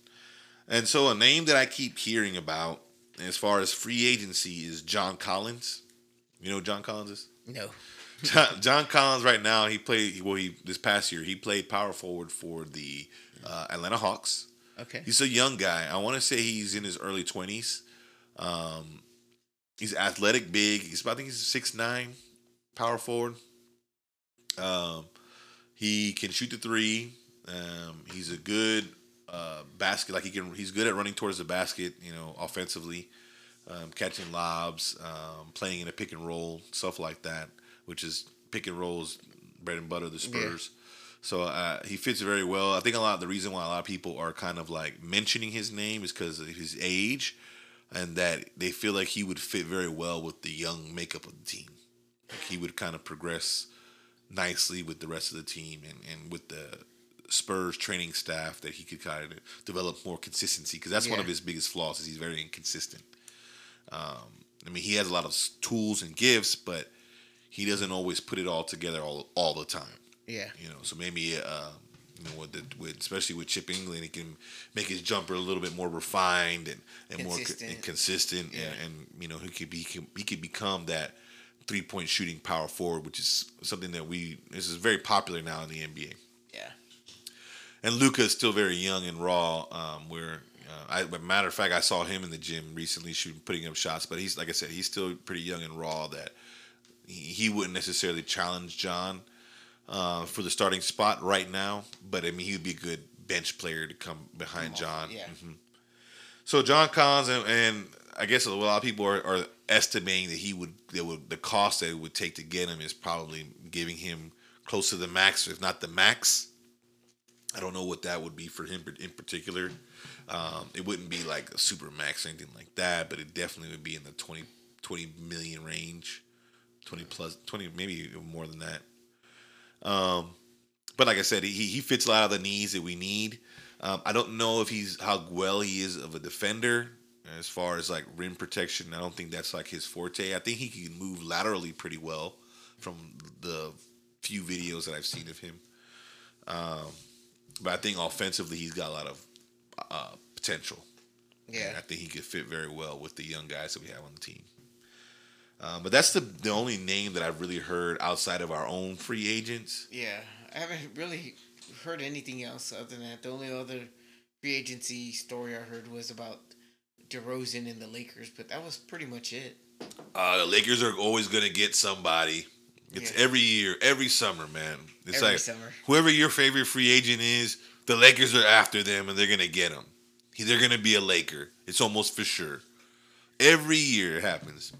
And so a name that I keep hearing about as far as free agency is John Collins. You know who John Collins is? No. John, John Collins right now he played well he this past year he played power forward for the uh, Atlanta Hawks. Okay. He's a young guy. I want to say he's in his early twenties. Um, he's athletic, big. He's I think he's six nine, power forward. Um, he can shoot the three. Um, he's a good uh, basket. Like he can. He's good at running towards the basket. You know, offensively, um, catching lobs, um, playing in a pick and roll, stuff like that. Which is pick and rolls bread and butter. The Spurs. So uh, he fits very well. I think a lot. Of the reason why a lot of people are kind of like mentioning his name is because of his age, and that they feel like he would fit very well with the young makeup of the team. Like he would kind of progress nicely with the rest of the team and, and with the Spurs training staff that he could kind of develop more consistency because that's one of his biggest flaws is he's very inconsistent. Um, I mean, he has a lot of tools and gifts, but he doesn't always put it all together all all the time. Yeah. You know, so maybe uh, you know with the with especially with Chip Engelland, he can make his jumper a little bit more refined and, and more co- Consistent. and consistent, Yeah. and, and you know he could be he could become that three point shooting power forward, which is something that we this is very popular now in the NBA. Yeah. And Luka is still very young and raw. Um, where uh, I, matter of fact, I saw him in the gym recently shooting, putting up shots. But he's like I said, he's still pretty young and raw. That he, he wouldn't necessarily challenge John uh, for the starting spot right now. But I mean, he would be a good bench player to come behind John. Yeah. Mhm. So John Collins and, and I guess a lot of people are, are estimating that he would that would the cost that it would take to get him is probably giving him close to the max, if not the max. I don't know what that would be for him in particular. Um, it wouldn't be like a super max or anything like that, but it definitely would be in the 20, 20 million range, twenty plus, twenty maybe even more than that. Um, but like I said, he he fits a lot of the needs that we need. Um, I don't know if he's how well he is of a defender as far as like rim protection. I don't think that's like his forte. I think he can move laterally pretty well from the few videos that I've seen of him. Um, but I think offensively he's got a lot of uh, potential. Yeah. And I think he could fit very well with the young guys that we have on the team. Um, but that's the the only name that I've really heard outside of our own free agents. Yeah. I haven't really heard anything else other than that. The only other free agency story I heard was about DeRozan and the Lakers, but that was pretty much it. Uh, the Lakers are always going to get somebody. It's Yeah. every year, every summer, man. It's Every like summer. whoever your favorite free agent is, the Lakers are after them and they're going to get them. They're going to be a Laker. It's almost for sure. Every year it happens.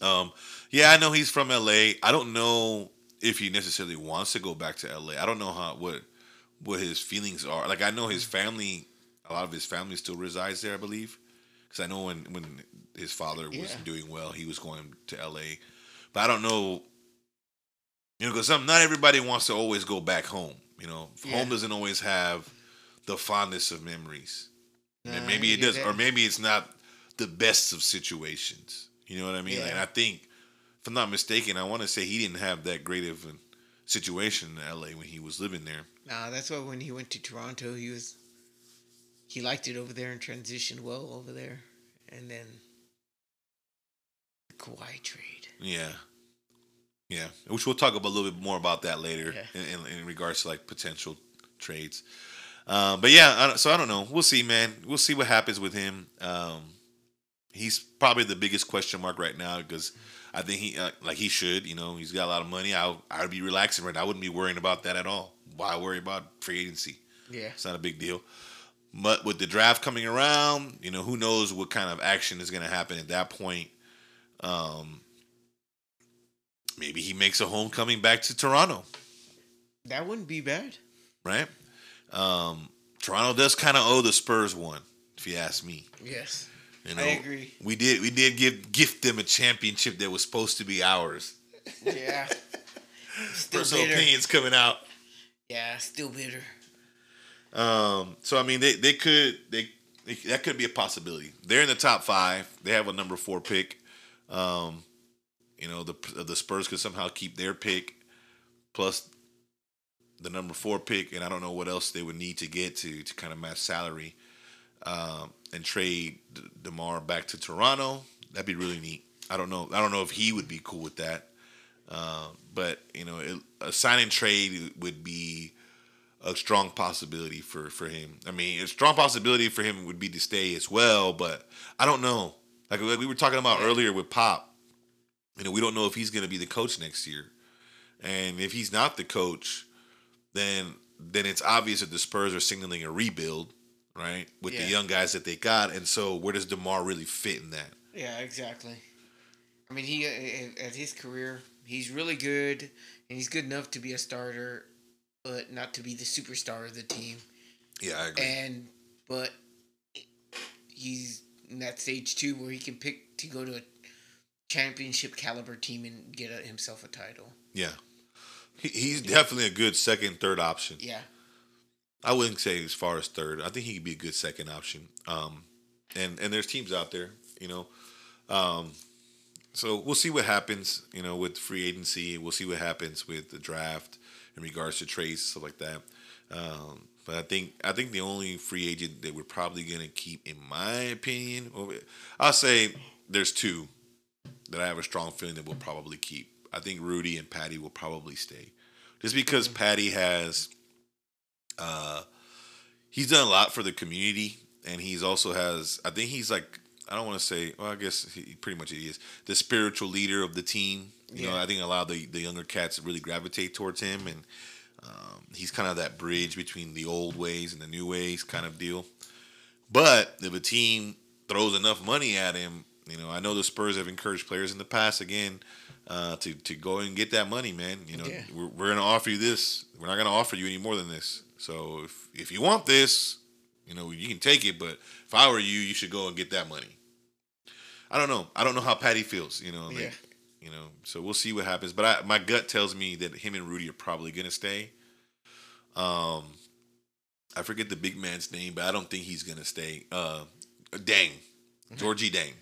Um, yeah, I know he's from LA. I don't know if he necessarily wants to go back to LA. I don't know how what what his feelings are. Like I know his family, a lot of his family still resides there, I believe. Because I know when when his father wasn't Yeah. doing well, he was going to LA. But I don't know, you know, because not everybody wants to always go back home. You know, Yeah. home doesn't always have the fondness of memories. and maybe it does, or maybe it's not the best of situations. You know what I mean? Yeah. And I think, if I'm not mistaken, I want to say he didn't have that great of a situation in LA when he was living there. Nah, that's why when he went to Toronto, he was he liked it over there and transitioned well over there, and then the Kawhi trade. Yeah. Yeah. Which we'll talk about a little bit more about that later Yeah. in, in, in regards to like potential trades. Um, but yeah, I so I don't know. We'll see, man. We'll see what happens with him. Um, he's probably the biggest question mark right now because I think he uh, like he should. You know, he's got a lot of money. I I would be relaxing right now. I wouldn't be worrying about that at all. Why worry about free agency? Yeah. It's not a big deal. But with the draft coming around, you know, who knows what kind of action is going to happen at that point. Um, maybe he makes a homecoming back to Toronto, That wouldn't be bad. right? Um, Toronto does kind of owe the Spurs one, if you ask me. Yes. You know, I agree. We did we did give gift them a championship that was supposed to be ours. Yeah. Still Personal bitter. opinions coming out. Yeah, still bitter. Um, so I mean, they they could they, they that could be a possibility. They're in the top five. They have a number four pick. Um, you know, the the Spurs could somehow keep their pick plus the number four pick, and I don't know what else they would need to get to to kind of match salary um, and trade D- Demar back to Toronto. That'd be really neat. I don't know. I don't know if he would be cool with that. Uh, but you know, it, a sign and trade would be a strong possibility for for him. I mean, a strong possibility for him would be to stay as well, but I don't know. Like like we were talking about earlier with Pop, you know, we don't know if he's going to be the coach next year, and if he's not the coach, then then it's obvious that the Spurs are signaling a rebuild, right, with the young guys that they got, and so where does Demar really fit in that? Yeah, exactly. I mean, he at his career, he's really good, and he's good enough to be a starter, but not to be the superstar of the team. Yeah, I agree. And but he's in that stage too, where he can pick to go to a championship caliber team and get a, himself a title. yeah, he, he's definitely a good second, third option. Yeah, I wouldn't say as far as third. I think he could be a good second option. Um, and and there's teams out there, you know. Um, so we'll see what happens, you know, with free agency. We'll see what happens with the draft in regards to trades, stuff like that. Um, but I think I think the only free agent that we're probably gonna keep, in my opinion, I'll say there's two that I have a strong feeling that we'll probably keep. I think Rudy and Patty will probably stay, just because Patty has uh, he's done a lot for the community, and he's also has. I think he's like I don't want to say. Well, I guess he pretty much he is the spiritual leader of the team. You know, I think a lot of the the younger cats really gravitate towards him, and um, he's kind of that bridge between the old ways and the new ways kind of deal. But if a team throws enough money at him, you know, I know the Spurs have encouraged players in the past again uh, to to go and get that money, man. You know, Yeah. we're, we're going to offer you this. We're not going to offer you any more than this. So if if you want this, you know, you can take it. But if I were you, you should go and get that money. I don't know. I don't know how Patty feels. You know, like, Yeah. you know. So we'll see what happens. But I, my gut tells me that him and Rudy are probably going to stay. Um, I forget the big man's name, but I don't think he's gonna stay. Uh, Dang, Gorgui Dieng.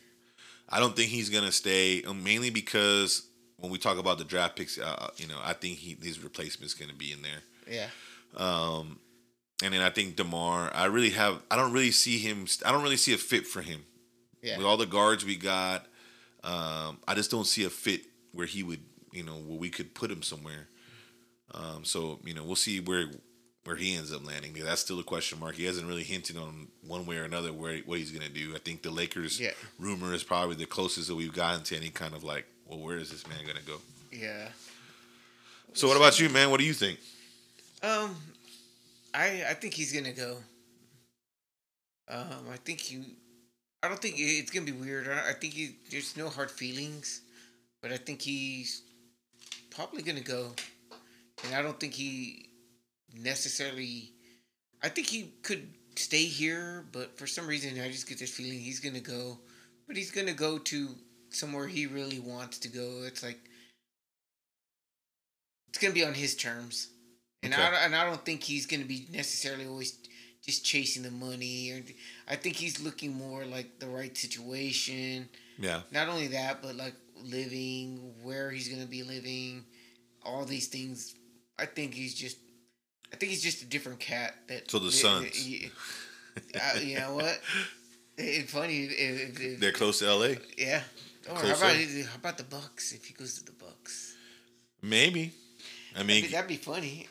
I don't think he's gonna stay, um, mainly because when we talk about the draft picks, uh, you know, I think he his replacement's gonna be in there. yeah, Um, and then I think Demar. I really have. I don't really see him. I don't really see a fit for him yeah. with all the guards we got. Um, I just don't see a fit where he would, you know, where we could put him somewhere. Um, so you know, we'll see where where he ends up landing. That's still a question mark. He hasn't really hinted on one way or another where what he's gonna do. I think the Lakers Yeah. rumor is probably the closest that we've gotten to any kind of like, well, where is this man gonna go? yeah. So what about you, man? What do you think? Um, I I think he's gonna go. Um, I think he. I don't think it's gonna be weird. I, I think he, there's no hard feelings, but I think he's probably gonna go, and I don't think he necessarily. I think he could stay here, but for some reason, I just get this feeling he's gonna go. But he's gonna go to somewhere he really wants to go. It's like it's gonna be on his terms, and Okay. don't- and I don't think he's gonna be necessarily always just chasing the money. Or I think he's looking more like the right situation. Yeah, Not only that, but like living, where he's gonna be living, all these things. I think he's just. I think he's just a different cat. That So the Suns. You know what? It's funny. If, if, they're close to L.A. yeah. Or how about how about the Bucks? If he goes to the Bucks, Maybe. I that'd mean, be, that'd be funny.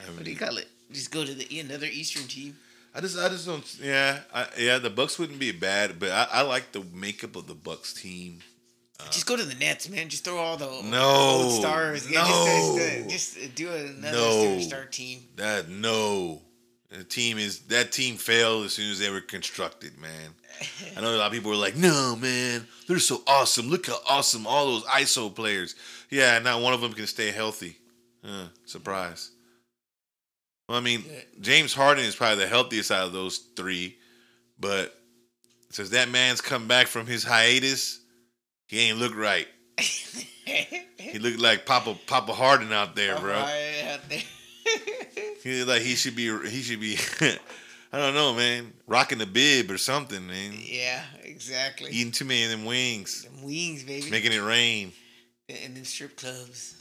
I What do you call it? Just go to the another Eastern team. I just, I just don't. Yeah, I, yeah. The Bucks wouldn't be bad, but I, I like the makeup of the Bucks team. just go to the Nets, man. Just throw all the No. old stars. Yeah, just, No. just, just do another No. superstar team. That no, the team is that team failed as soon as they were constructed, man. I know a lot of people were like, "No, man, they're so awesome. Look how awesome all those ISO players." Yeah, not one of them can stay healthy. Uh, surprise. Well, I mean, James Harden is probably the healthiest out of those three, but since that man's come back from his hiatus, he ain't look right. He looked like Papa Papa Harden out there, bro. Out there. He like he should be he should be I don't know, man, rocking the bib or something, man. yeah, exactly. Eating too many of them wings, Them wings, baby. making it rain. and then strip clubs.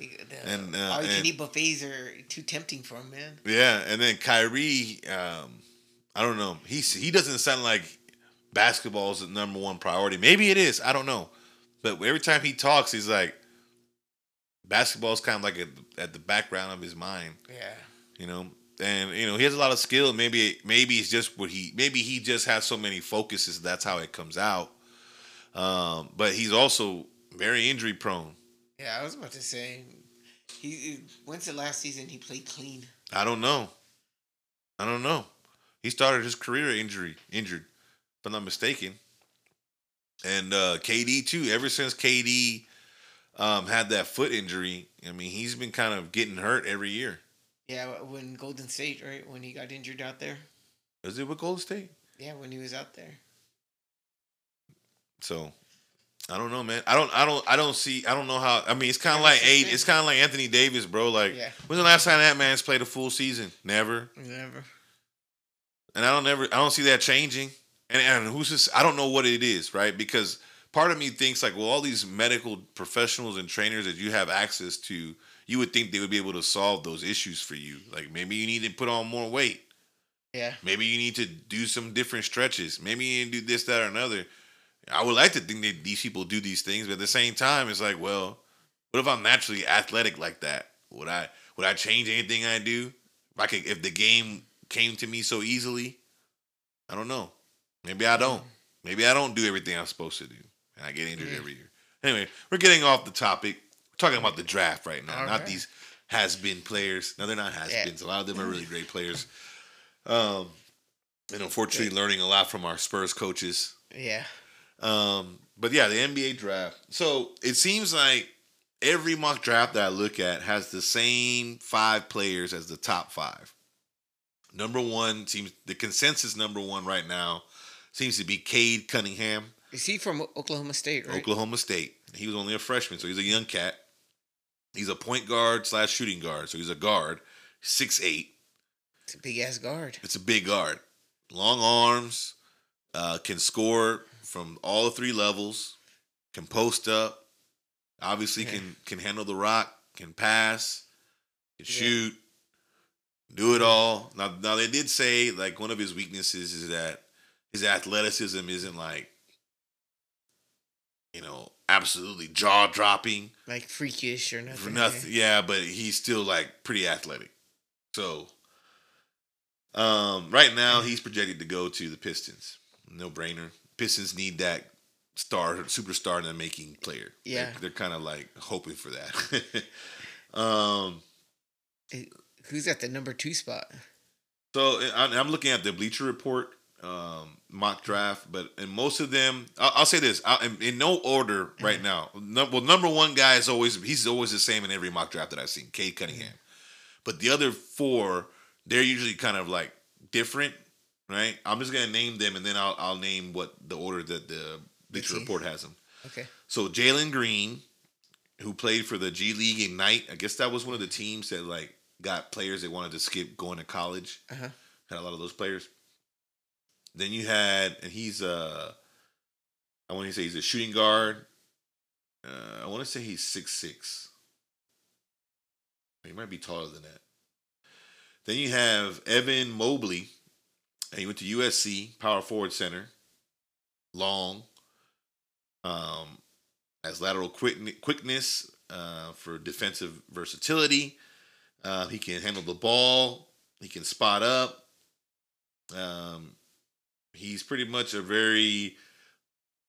The, the, And, uh, all you can and- eat buffets are too tempting for him, man. Yeah, and then Kyrie, um, I don't know. He he doesn't sound like basketball is the number one priority. Maybe it is. I don't know. But every time he talks, he's like, basketball is kind of like at, at the background of his mind. Yeah. you know and you know he has a lot of skill maybe maybe it's just what he maybe he just has so many focuses that's how it comes out um but he's also very injury prone Yeah, I was about to say, he. When's the last season he played clean? i don't know i don't know he started his career injury injured if i'm not mistaken and uh kd too ever since kd um had that foot injury i mean he's been kind of getting hurt every year Yeah, when Golden State, right? When he got injured out there. Was it with golden state Yeah, when he was out there. So I don't know, man. I don't, I don't, I don't see. I don't know how. I mean, it's kind of like eight. It's kind of like Anthony Davis, bro. Like, Yeah. when's the last time that man's played a full season? Never. Never. And I don't ever. I don't see that changing. And and who's this? I don't know what it is, right? Because part of me thinks like, well, all these medical professionals and trainers that you have access to, you would think they would be able to solve those issues for you. Like maybe you need to put on more weight. Yeah. Maybe you need to do some different stretches. Maybe you need to do this, that, or another. I would like to think that these people do these things, but at the same time, it's like, well, what if I'm naturally athletic like that? Would I would I change anything I do? If I could, if the game came to me so easily, I don't know. Maybe I don't. Maybe I don't do everything I'm supposed to do, and I get injured Yeah. every year. Anyway, we're getting off the topic. We're talking about the draft right now, not Okay. these has-been players. No, they're not has-beens. A lot of them are really great players. Um, and unfortunately, learning a lot from our Spurs coaches. Yeah. Um, but yeah, the NBA draft. So it seems like every mock draft that I look at has the same five players as the top five. Number one seems the consensus number one right now seems to be Cade Cunningham, Is he from Oklahoma State, right? Oklahoma State. He was only a freshman, so he's a young cat. He's a point guard slash shooting guard, so he's a guard, six eight. It's a big ass guard. It's a big guard, long arms, uh, can score from all the three levels, can post up, obviously Yeah. can can handle the rock, can pass, can Yeah. shoot, do it all. Now, now they did say like one of his weaknesses is that his athleticism isn't like, you know, absolutely jaw dropping Like freakish or nothing. for nothing. Yeah, but he's still like pretty athletic. So, um, right now he's projected to go to the Pistons. No brainer. Pistons need that star, superstar in the making player. Yeah. they're, they're kind of like hoping for that. um, Who's at the number two spot? so I'm, looking at the Bleacher Report um, mock draft, but in most of them, I'll, I'll say this I, in, in no order right now. No, well, number one guy is always he's always the same in every mock draft that I've seen, Cade Cunningham. But the other four, they're usually kind of like different, right? I'm just gonna name them, and then I'll I'll name what the order that the Bleacher. Report has them. Okay. So Jalen Green, who played for the G League Ignite, I guess that was one of the teams that like got players that wanted to skip going to college. Uh huh. Had a lot of those players. Then you had, and he's uh, I want to say he's a shooting guard. Uh, I want to say he's six six. He might be taller than that. Then you have Evan Mobley. And he went to USC, power forward center. Long. Um, has lateral quick, quickness uh, for defensive versatility. Uh, he can handle the ball. He can spot up. Um, he's pretty much a very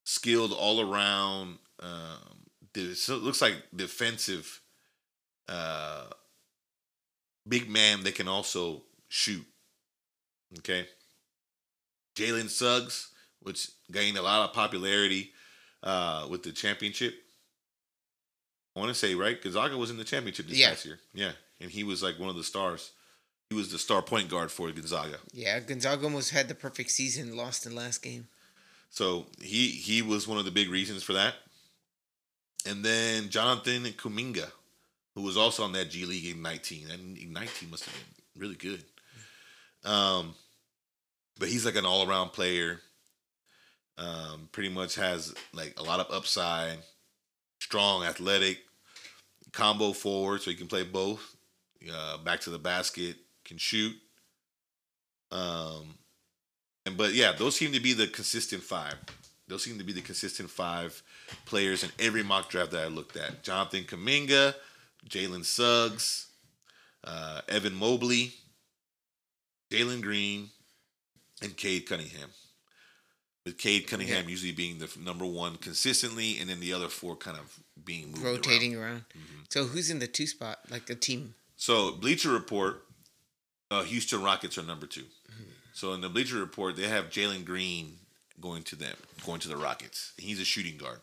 skilled all around. Um, so it looks like defensive uh, big man that can also shoot. Okay. Jalen Suggs, which gained a lot of popularity uh, with the championship. I want to say right, Gonzaga was in the championship this Yeah. past year. Yeah, and he was like one of the stars. He was the star point guard for Gonzaga. Yeah, Gonzaga almost had the perfect season, lost in last game. So he he was one of the big reasons for that. And then Jonathan Kuminga, who was also on that G League Ignite team. That Ignite team must have been really good. Um, but he's like an all around player. Um, pretty much has like a lot of upside, strong, athletic, combo forward, so he can play both. Uh, back to the basket, can shoot. Um, and but yeah, those seem to be the consistent five. Those seem to be the consistent five players in every mock draft that I looked at. Jonathan Kuminga, Jalen Suggs, uh, Evan Mobley, Jalen Green, and Cade Cunningham. With Cade Cunningham Yeah. usually being the number one consistently, and then the other four kind of being rotating around. around. Mm-hmm. So who's in the two spot, like the team? So Bleacher Report, uh, Houston Rockets are number 2 So in the Bleacher Report, they have Jalen Green going to them, going to the Rockets. He's a shooting guard,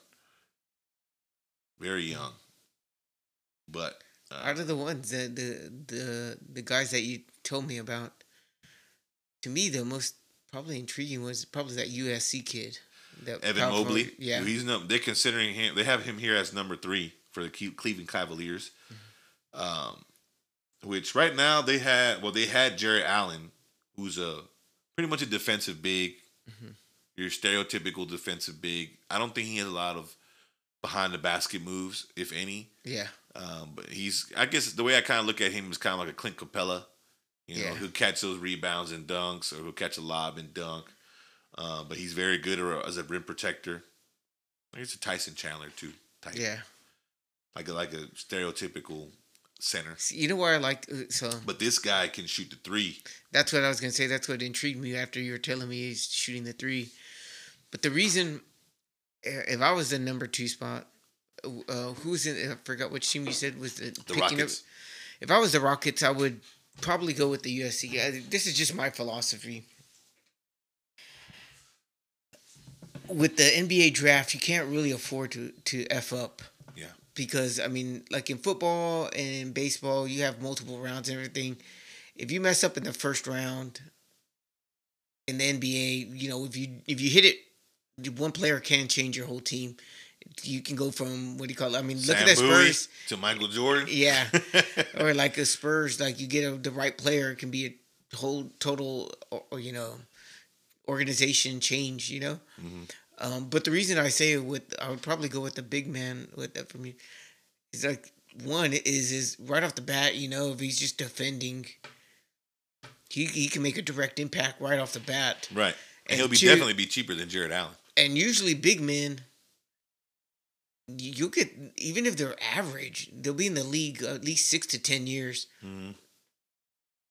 very young, but uh, Out of the ones, the the the the guys that you told me about, to me the most probably intriguing was probably that USC kid. That Evan Mobley. Yeah. he's no, they're considering him. They have him here as number three for the Cleveland Cavaliers. Um, which right now they had well, they had Jarrett Allen, who's a pretty much a defensive big, Mhm. your stereotypical defensive big. I don't think he has a lot of behind the basket moves, if any. Yeah. Um, but he's, I guess the way I kind of look at him is kind of like a Clint Capela, you know, Yeah. who'll catch those rebounds and dunks, or who'll catch a lob and dunk. Uh, but he's very good as a rim protector. He's a Tyson Chandler too, type. Yeah. like a, like a stereotypical center. You know where I like uh, so But this guy can shoot the three. that's what I was gonna say. That's what intrigued me after you were telling me he's shooting the three. But the reason, uh, if I was the number two spot, uh, who's in? I forgot which team you said was the, The picking up- Rockets. If I was the Rockets, I would probably go with the USC. I, this is just my philosophy. With the NBA draft, you can't really afford to to f up Yeah. because I mean, like in football and in baseball, you have multiple rounds and everything. If you mess up in the first round in the NBA, you know, if you if you hit it, one player can change your whole team. You can go from what do you call it? I mean, look at Bowie Spurs. to Michael Jordan. Yeah. or like the Spurs, like you get a, the right player, it can be a whole total, or, or, you know, organization change. You know. Mhm. Um, but the reason I say it with, I would probably go with the big man with that for me. Is like one is is right off the bat, you know, if he's just defending, he he can make a direct impact right off the bat. right. And, And he'll be two- definitely be cheaper than Jarrett Allen. And usually big men, you get even if they're average, they'll be in the league at least six to ten years. Mhm.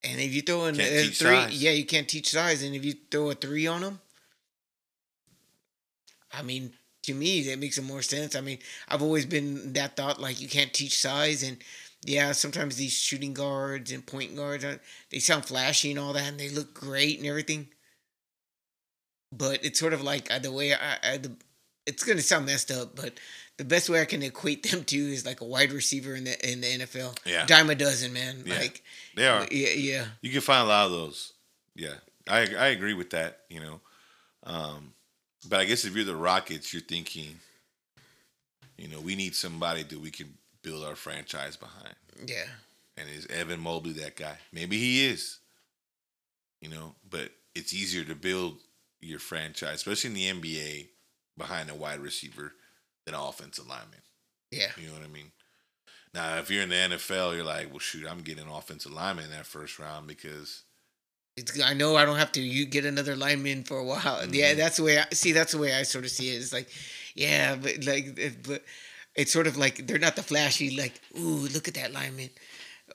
And if you throw in a three, size. yeah, you can't teach size. And if you throw a three on them, I mean, to me, that makes more sense. I mean, I've always been that thought like you can't teach size, and yeah, sometimes these shooting guards and point guards, uh, they sound flashy and all that, and they look great and everything. But it's sort of like uh, the way I, I the, it's gonna sound messed up, but the best way I can equate them to is like a wide receiver in the in the NFL. Yeah. dime a dozen, man. Yeah. Like They are. yeah, yeah. You can find a lot of those. Yeah, I I agree with that. You know, um, but I guess if you're the Rockets, you're thinking, you know, we need somebody that we can build our franchise behind. Yeah. And is Evan Mobley that guy? Maybe he is. You know, but it's easier to build your franchise, especially in the NBA, behind a wide receiver than an offensive lineman. Yeah. You know what I mean? Now, if you're in the NFL, you're like, well, shoot, I'm getting an offensive lineman in that first round because It's, I know I don't have to you get another lineman for a while. Yeah, Mhm. that's the way I see that's the way I sort of see it. It's like, yeah, but like but it's sort of like they're not the flashy like, ooh, look at that lineman.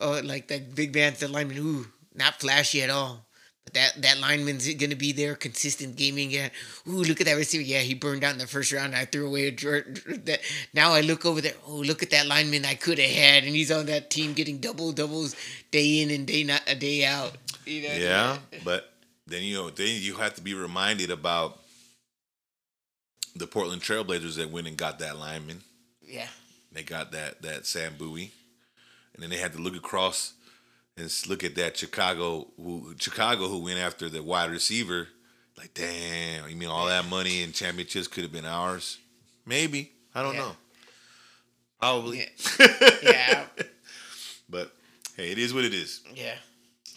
oh, like that big band, the lineman, ooh, not flashy at all. But that that lineman's gonna be there, consistent gaming. Yeah, ooh, look at that receiver. Yeah, he burned out in the first round. I threw away a that. Now I look over there. Oh, look at that lineman I could have had, and he's on that team getting double doubles day in and day not a day out. You know? Yeah, but then you know, then you have to be reminded about the Portland Trailblazers that went and got that lineman. yeah, They got that that Sam Bowie, and then they had to look across and look at that Chicago who Chicago who went after the wide receiver. Like, damn, you mean all that money and championships could have been ours? Maybe I don't Yeah. know. Probably, yeah, yeah, but hey, it is what it is. yeah.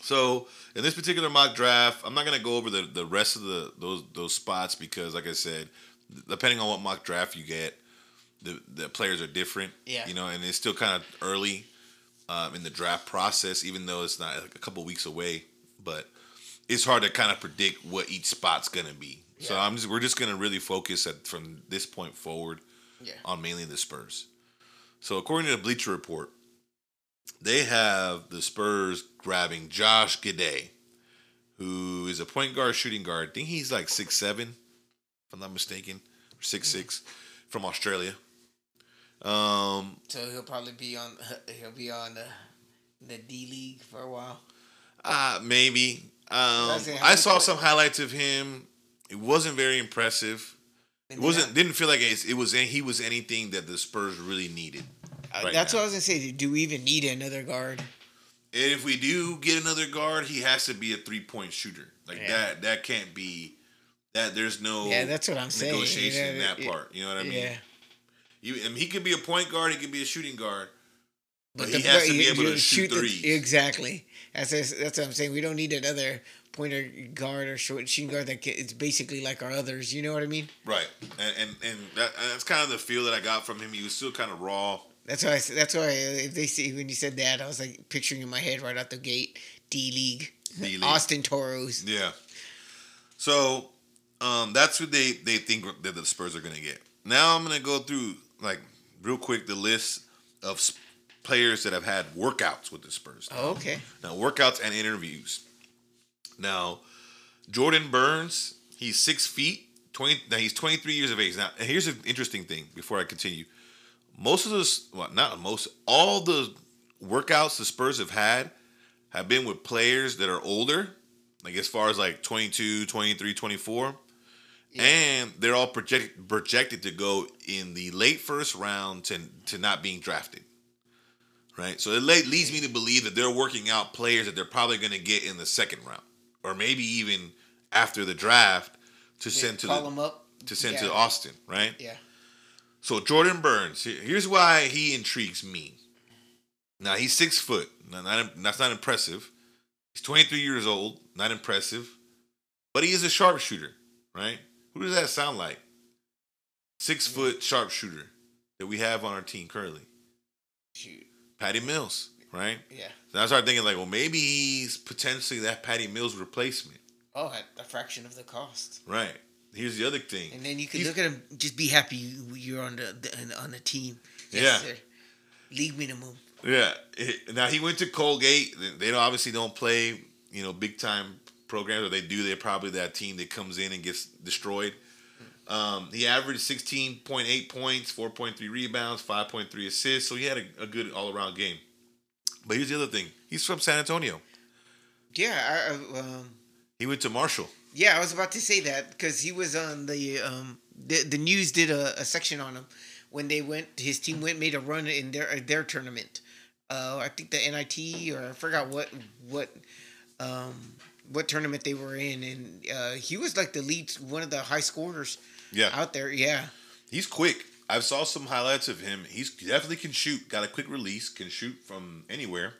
So in this particular mock draft, I'm not gonna go over the, the rest of the those those spots because, like I said, depending on what mock draft you get, the the players are different. Yeah. You know, and it's still kind of early um, in the draft process, even though it's not like a couple weeks away. But it's hard to kind of predict what each spot's gonna be. So I'm just we're just gonna really focus at from this point forward Yeah. on mainly the Spurs. So according to the Bleacher Report, they have the Spurs grabbing Josh Giddey, who is a point guard, shooting guard. I think he's like six seven, if I'm not mistaken, or six six, from Australia. Um, So he'll probably be on. He'll be on the the D League for a while. uh, maybe. Um, That's it. How I saw some highlights of him. It wasn't very impressive. It wasn't. Didn't feel like it, it was. He was anything that the Spurs really needed. Right that's now. what I was gonna say. Do we even need another guard? And if we do get another guard, he has to be a three point shooter. Like Yeah. that. That can't be. That there's no. Yeah, that's what I'm saying, you Negotiation in that part. You know what I mean? Yeah, You, I mean, he could be a point guard. He could be a shooting guard. But, the- he has to be able to shoot, the- threes. exactly. That's that's what I'm saying. We don't need another pointer guard or short shooting guard that it's basically like our others. You know what I mean? Right. And and, and that, that's kind of the feel that I got from him. He was still kind of raw. That's why. I, that's why if they see when you said that, I was like picturing in my head right out the gate, D League, D-League. Austin Toros. Yeah. So, um, that's what they they think that the Spurs are gonna get. Now I'm gonna go through like real quick the list of players that have had workouts with the Spurs. Oh, okay. Now, workouts and interviews. Now, Jordan Burns, he's six feet, twenty. Now he's twenty three years of age. Now, and here's an interesting thing. Before I continue, most of those, well, not most, all the workouts the Spurs have had have been with players that are older, like as far as like 22, 23, 24. And they're all project, projected to go in the late first round to, to not being drafted right? So it leads me to believe that they're working out players that they're probably going to get in the second round, or maybe even after the draft to send to Call the, them up. to send Yeah. to Austin, right? Yeah. So Jordan Burns, here's why he intrigues me. Now he's six foot. Now, not, that's not impressive. He's 23 years old. Not impressive, but he is a sharpshooter, right? Who does that sound like? Six foot sharpshooter that we have on our team currently. Shoot. Patty Mills, right? Yeah. So I started thinking like, well, maybe he's potentially that Patty Mills replacement, Oh, at a fraction of the cost. right? Here's the other thing. And then you can He's- look at him. Just be happy you- you're on the, the on the team. Yeah. sir. League minimum. Yeah. now he went to Colgate. They don't, obviously don't play, you know, big time programs, or they do. They're probably that team that comes in and gets destroyed. Um, he averaged 16.8 points, 4.3 rebounds, 5.3 assists. So he had a, a good all around game. But here's the other thing. He's from San Antonio. Yeah. I, um, He went to Marshall. yeah, I was about to say that because he was on the um the, the news did a, a section on him when they went. His team went made a run in their their tournament. Uh, I think the NIT or I forgot what what um what tournament they were in, and uh, he was like the lead, one of the high scorers Yeah. out there. Yeah. He's quick. I saw some highlights of him. He's definitely can shoot. Got a quick release. Can shoot from anywhere.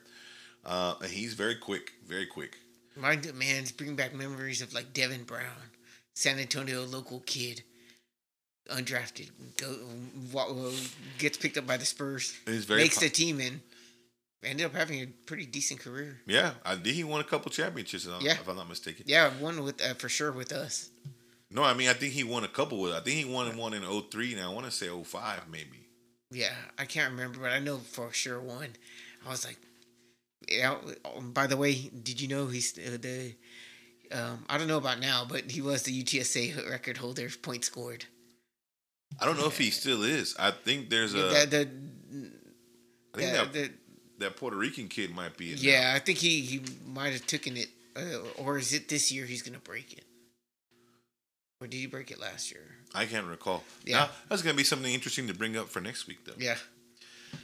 Uh, and he's very quick. Very quick. My man, it's bringing back memories of like Devin Brown, San Antonio local kid, undrafted, go gets picked up by the Spurs, He's very makes po- the team, and ended up having a pretty decent career. Yeah, I think he won a couple championships. If I'm- Yeah. if I'm not mistaken. Yeah, one with uh, for sure with us. No, I mean I think he won a couple with. I think he won one in 03. Now I want to say 05 maybe. Yeah, I can't remember, but I know for sure one. I was like, yeah, um, by the way, did you know he's uh, the? Um, I don't know about now, but he was the UTSA record holder point scored. I don't know if he still is. I think there's a. the, the, I think the- that, Puerto Rican kid might be. In yeah, I think he he might have taken it, uh, or is it this year he's gonna break it? Or did he break it last year? I can't recall. Yeah. Now, that's gonna be something interesting to bring up for next week, though. Yeah,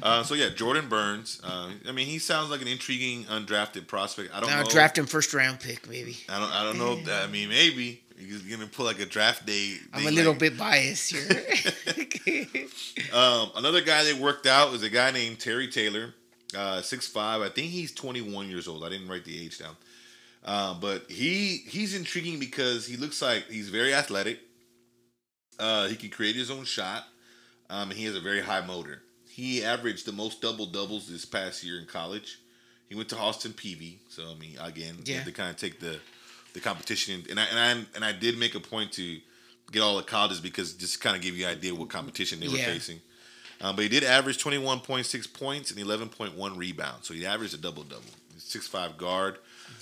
Uh, so yeah, Jordan Burns. Uh, I mean, he sounds like an intriguing undrafted prospect. I don't now know. draft him first round pick, maybe. I don't. I don't know. That, I mean, maybe he's gonna pull like a draft day. I'm a little like- bit biased here. Um, another guy that worked out was a guy named Terry Taylor, uh, six five. I think he's 21 years old. I didn't write the age down, uh, but he he's intriguing because he looks like he's very athletic. Uh, he can create his own shot, um, and he has a very high motor. He averaged the most double doubles this past year in college. He went to Austin Peavy, so I mean, again, Yeah. to kind of take the the competition, and I and I and I did make a point to get all the colleges because just kind of give you an idea what competition they were Yeah. facing. Um, but he did average 21.6 points and 11.1 rebounds. So he averaged a double double. Six five guard.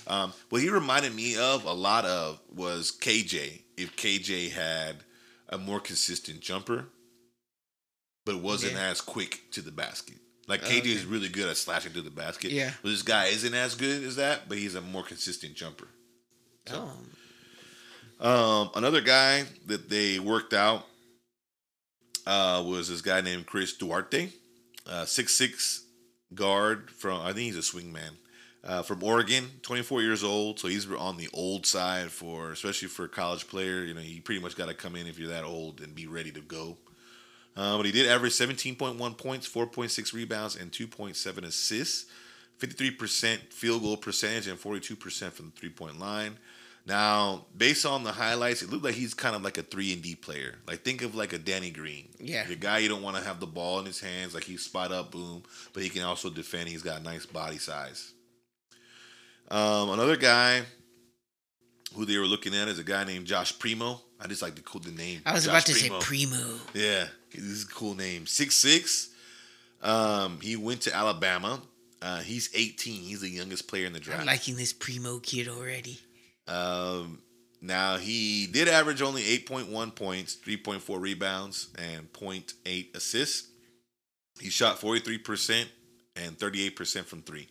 Um, what he reminded me of a lot of was KJ. If KJ had a more consistent jumper, but wasn't Yeah. as quick to the basket. Like KJ okay. is really good at slashing to the basket. Yeah. But this guy isn't as good as that, but he's a more consistent jumper. oh, Um, another guy that they worked out uh, was this guy named Chris Duarte, uh, six six guard from I think he's a swingman uh, from Oregon, twenty four years old. So he's on the old side for especially for a college player. You know, you pretty much got to come in if you're that old and be ready to go. Uh, but he did average 17.1 points, 4.6 rebounds, and 2.7 assists. 53% field goal percentage and 42% from the three point line. Now, based on the highlights, it looked like he's kind of like a three and D player. Like think of like a Danny Green. Yeah. the guy you don't want to have the ball in his hands. Like he's spot up, boom, but he can also defend. He's got a nice body size. Um, another guy who they were looking at is a guy named Josh Primo. I just like the cool the name. I was Josh about to say primo. yeah, this is a cool name. Six six. Um, he went to Alabama. Uh, he's 18. He's the youngest player in the draft. I'm liking this primo kid already. Um, now he did average only 8.1 points, 3.4 rebounds, and 0.8 assists. He shot 43% and 38% from three.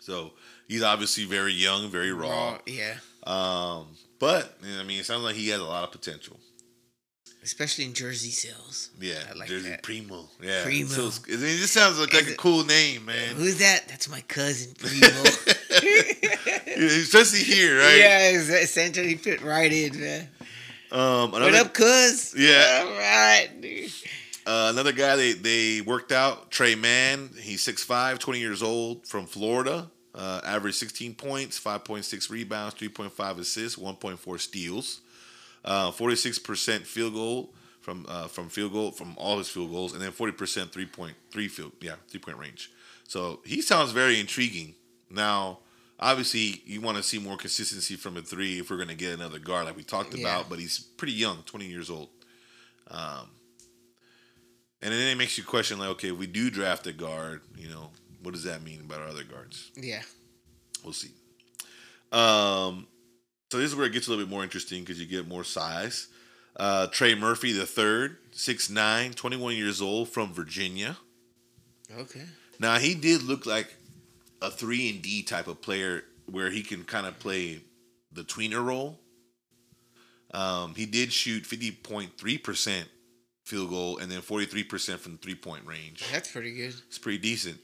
So he's obviously very young, very raw. Raw, yeah. Um, but I mean, it sounds like he has a lot of potential. Especially in jersey sales. Yeah, I like Jersey that. Primo. Yeah, Primo. So I mean, just sounds like, like a cool name, man. Who's that? That's my cousin, Primo. Especially here, right? Yeah, essentially fit right in, man. Um, What another, up, cuz? Yeah. All right. dude. uh, another guy they, they worked out, Tre Mann. He's 6'5", 20 years old, from Florida. Uh, average 16 points, 5.6 rebounds, 3.5 assists, 1.4 steals. Uh, 46% field goal from uh, from field goal from all his field goals, and then 40% three point three field yeah three point range. So he sounds very intriguing. Now, obviously, you want to see more consistency from a three if we're going to get another guard like we talked Yeah. about. But he's pretty young, 20 years old. Um, and then it makes you question like, okay, if we do draft a guard, you know, what does that mean about our other guards? Yeah. We'll see. Um, so this is where it gets a little bit more interesting because you get more size. Uh, Trey Murphy the third, 6'9", 21 years old from Virginia. Okay. Now he did look like a three and D type of player where he can kind of play the tweener role. Um, he did shoot fifty point three percent field goal and then forty three percent from the three point range. That's pretty good. It's pretty decent.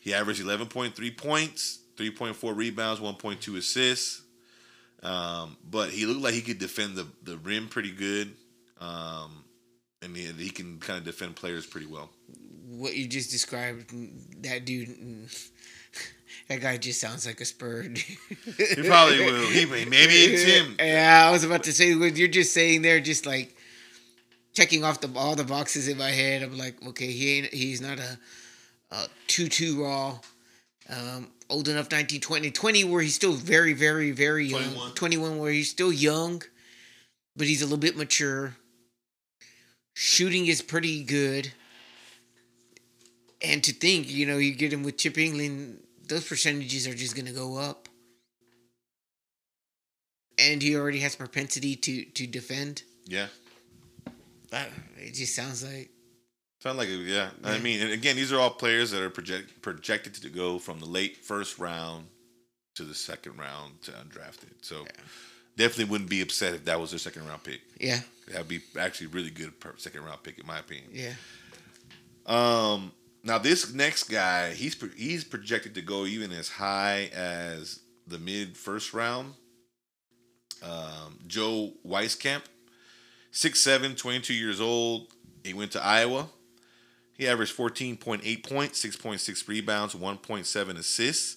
He averaged eleven point three points, three point four rebounds, one point two assists. Um, but he looked like he could defend the the rim pretty good. Um, and he, he can kind of defend players pretty well. What you just described, that dude, mm, that guy just sounds like a spur. dude. He probably will. He may- maybe it's him. Yeah, I was about to say what you're just saying there, just like checking off the all the boxes in my head. I'm like, okay, he ain't he's not a, a two two raw. Um, old enough 19, 20, 20 where he's still very, very, very young. 21. 21 where he's still young, but he's a little bit mature. Shooting is pretty good. And to think, you know, you get him with Chip Engelland those percentages are just gonna go up. And he already has propensity to to defend. Yeah. That it just sounds like Sound like a, yeah. I mean, and again, these are all players that are project, projected to go from the late first round to the second round to undrafted. So definitely wouldn't be upset if that was their second round pick. yeah, That'd be actually really good per second round pick in my opinion. yeah. Um, now this next guy, he's he's projected to go even as high as the mid first round. Um, Joe Wieskamp, 6'7", 22 years old. He went to Iowa. He averaged 14.8 points, 6.6 rebounds, 1.7 assists.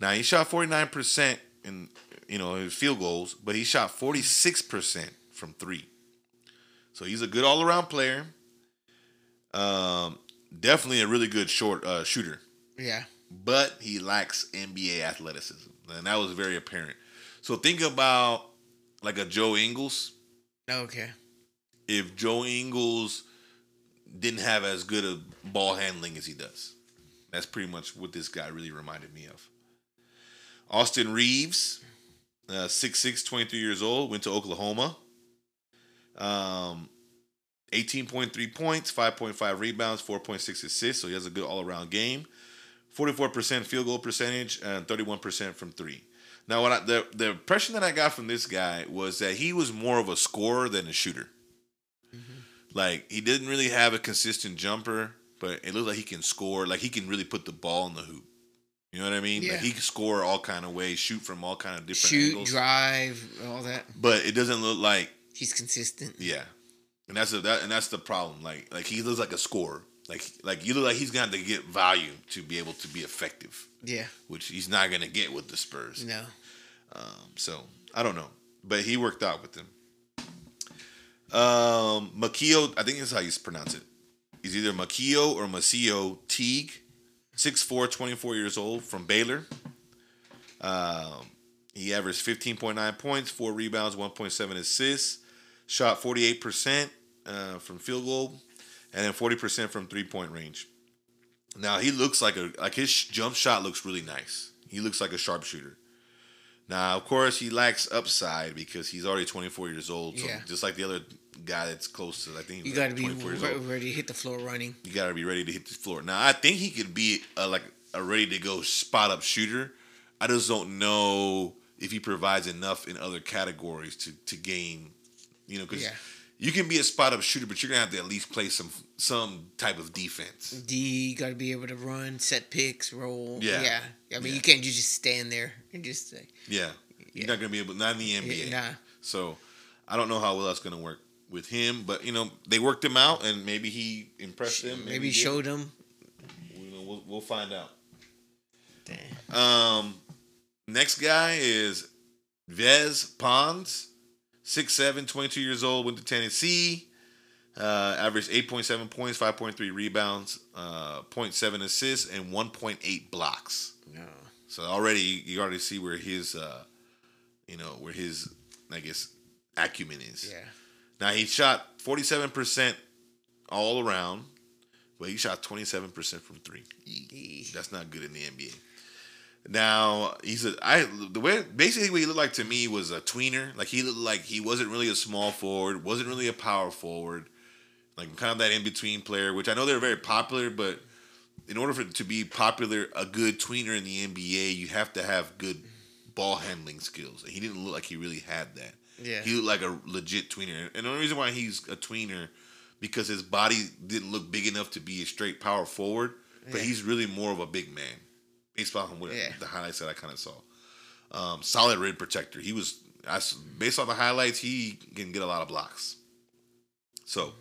Now he shot 49% in you know his field goals, but he shot 46% from three. So he's a good all around player. Um, definitely a really good short uh, shooter, Yeah. but he lacks NBA athleticism, and that was very apparent. So think about like a Joe Ingles. Okay. If Joe Ingles didn't have as good a ball handling as he does, that's pretty much what this guy really reminded me of. Austin Reaves, uh, 6'6", 23 years old, went to Oklahoma. Um, 18.3 points, 5.5 rebounds, 4.6 assists. So he has a good all around game. 44% field goal percentage and 31% from three. Now, what I, the the impression that I got from this guy was that he was more of a scorer than a shooter. Mm-hmm. Like he didn't really have a consistent jumper, but it looks like he can score. Like he can really put the ball in the hoop. You know what I mean? Yeah. Like he can score all kind of ways, shoot from all kind of different Shoot, angles. drive, all that. But it doesn't look like He's consistent. yeah, and that's a, that and that's the problem. Like like he looks like a scorer. Like like you look like he's going to have to get value to be able to be effective, Yeah. which he's not going to get with the Spurs. No. Um, so I don't know, but he worked out with them. Um, Makio, I think that's how you pronounce it. He's either Makio or MaCio Teague, 6'4", 24 years old from Baylor. Um, he averaged 15.9 points, four rebounds, 1.7 assists, shot 48% uh, from field goal, and then 40% from three point range. Now he looks like a like his jump shot looks really nice. He looks like a sharpshooter. Now, of course, he lacks upside because he's already 24 years old. So Yeah. just like the other guy that's close to, I think You got to like be re- ready to hit the floor running. You got to be ready to hit the floor. Now, I think he could be a, like a ready to go spot up shooter. I just don't know if he provides enough in other categories to to gain, you know, because Yeah. you can be a spot up shooter, but you're gonna have to at least play some some type of defense. D got to be able to run, set picks, roll. Yeah. Yeah. I mean, Yeah. you can't just stand there and just say, Yeah, you're not gonna be able, not in the NBA. nah. So I don't know how well that's gonna work with him, but you know they worked him out, and maybe he impressed them. maybe, he didn't. showed them. You know, we'll, we'll find out. Damn. Um, next guy is Yves Pons, 6'7", 22 years old, went to Tennessee. Uh, averaged 8.7 points, 5.3 rebounds, uh, 0.7 assists, and 1.8 blocks. Yeah. So already you, you already see where his, uh, you know, where his, I guess, acumen is. Yeah. Now he shot 47% all around, but he shot 27% from three. That's not good in the NBA. Now he's a I the way basically what he looked like to me was a tweener. Like he looked like he wasn't really a small forward, wasn't really a power forward, like kind of that in between player. Which I know they're very popular, but in order for it to be popular, a good tweener in the NBA, you have to have good ball handling skills. And he didn't look like he really had that. Yeah. He looked like a legit tweener. And the only reason why he's a tweener because his body didn't look big enough to be a straight power forward, but Yeah. he's really more of a big man. Based on what Yeah. the highlights that I kind of saw. Um, solid rim protector. He was I based on the highlights, he can get a lot of blocks. So,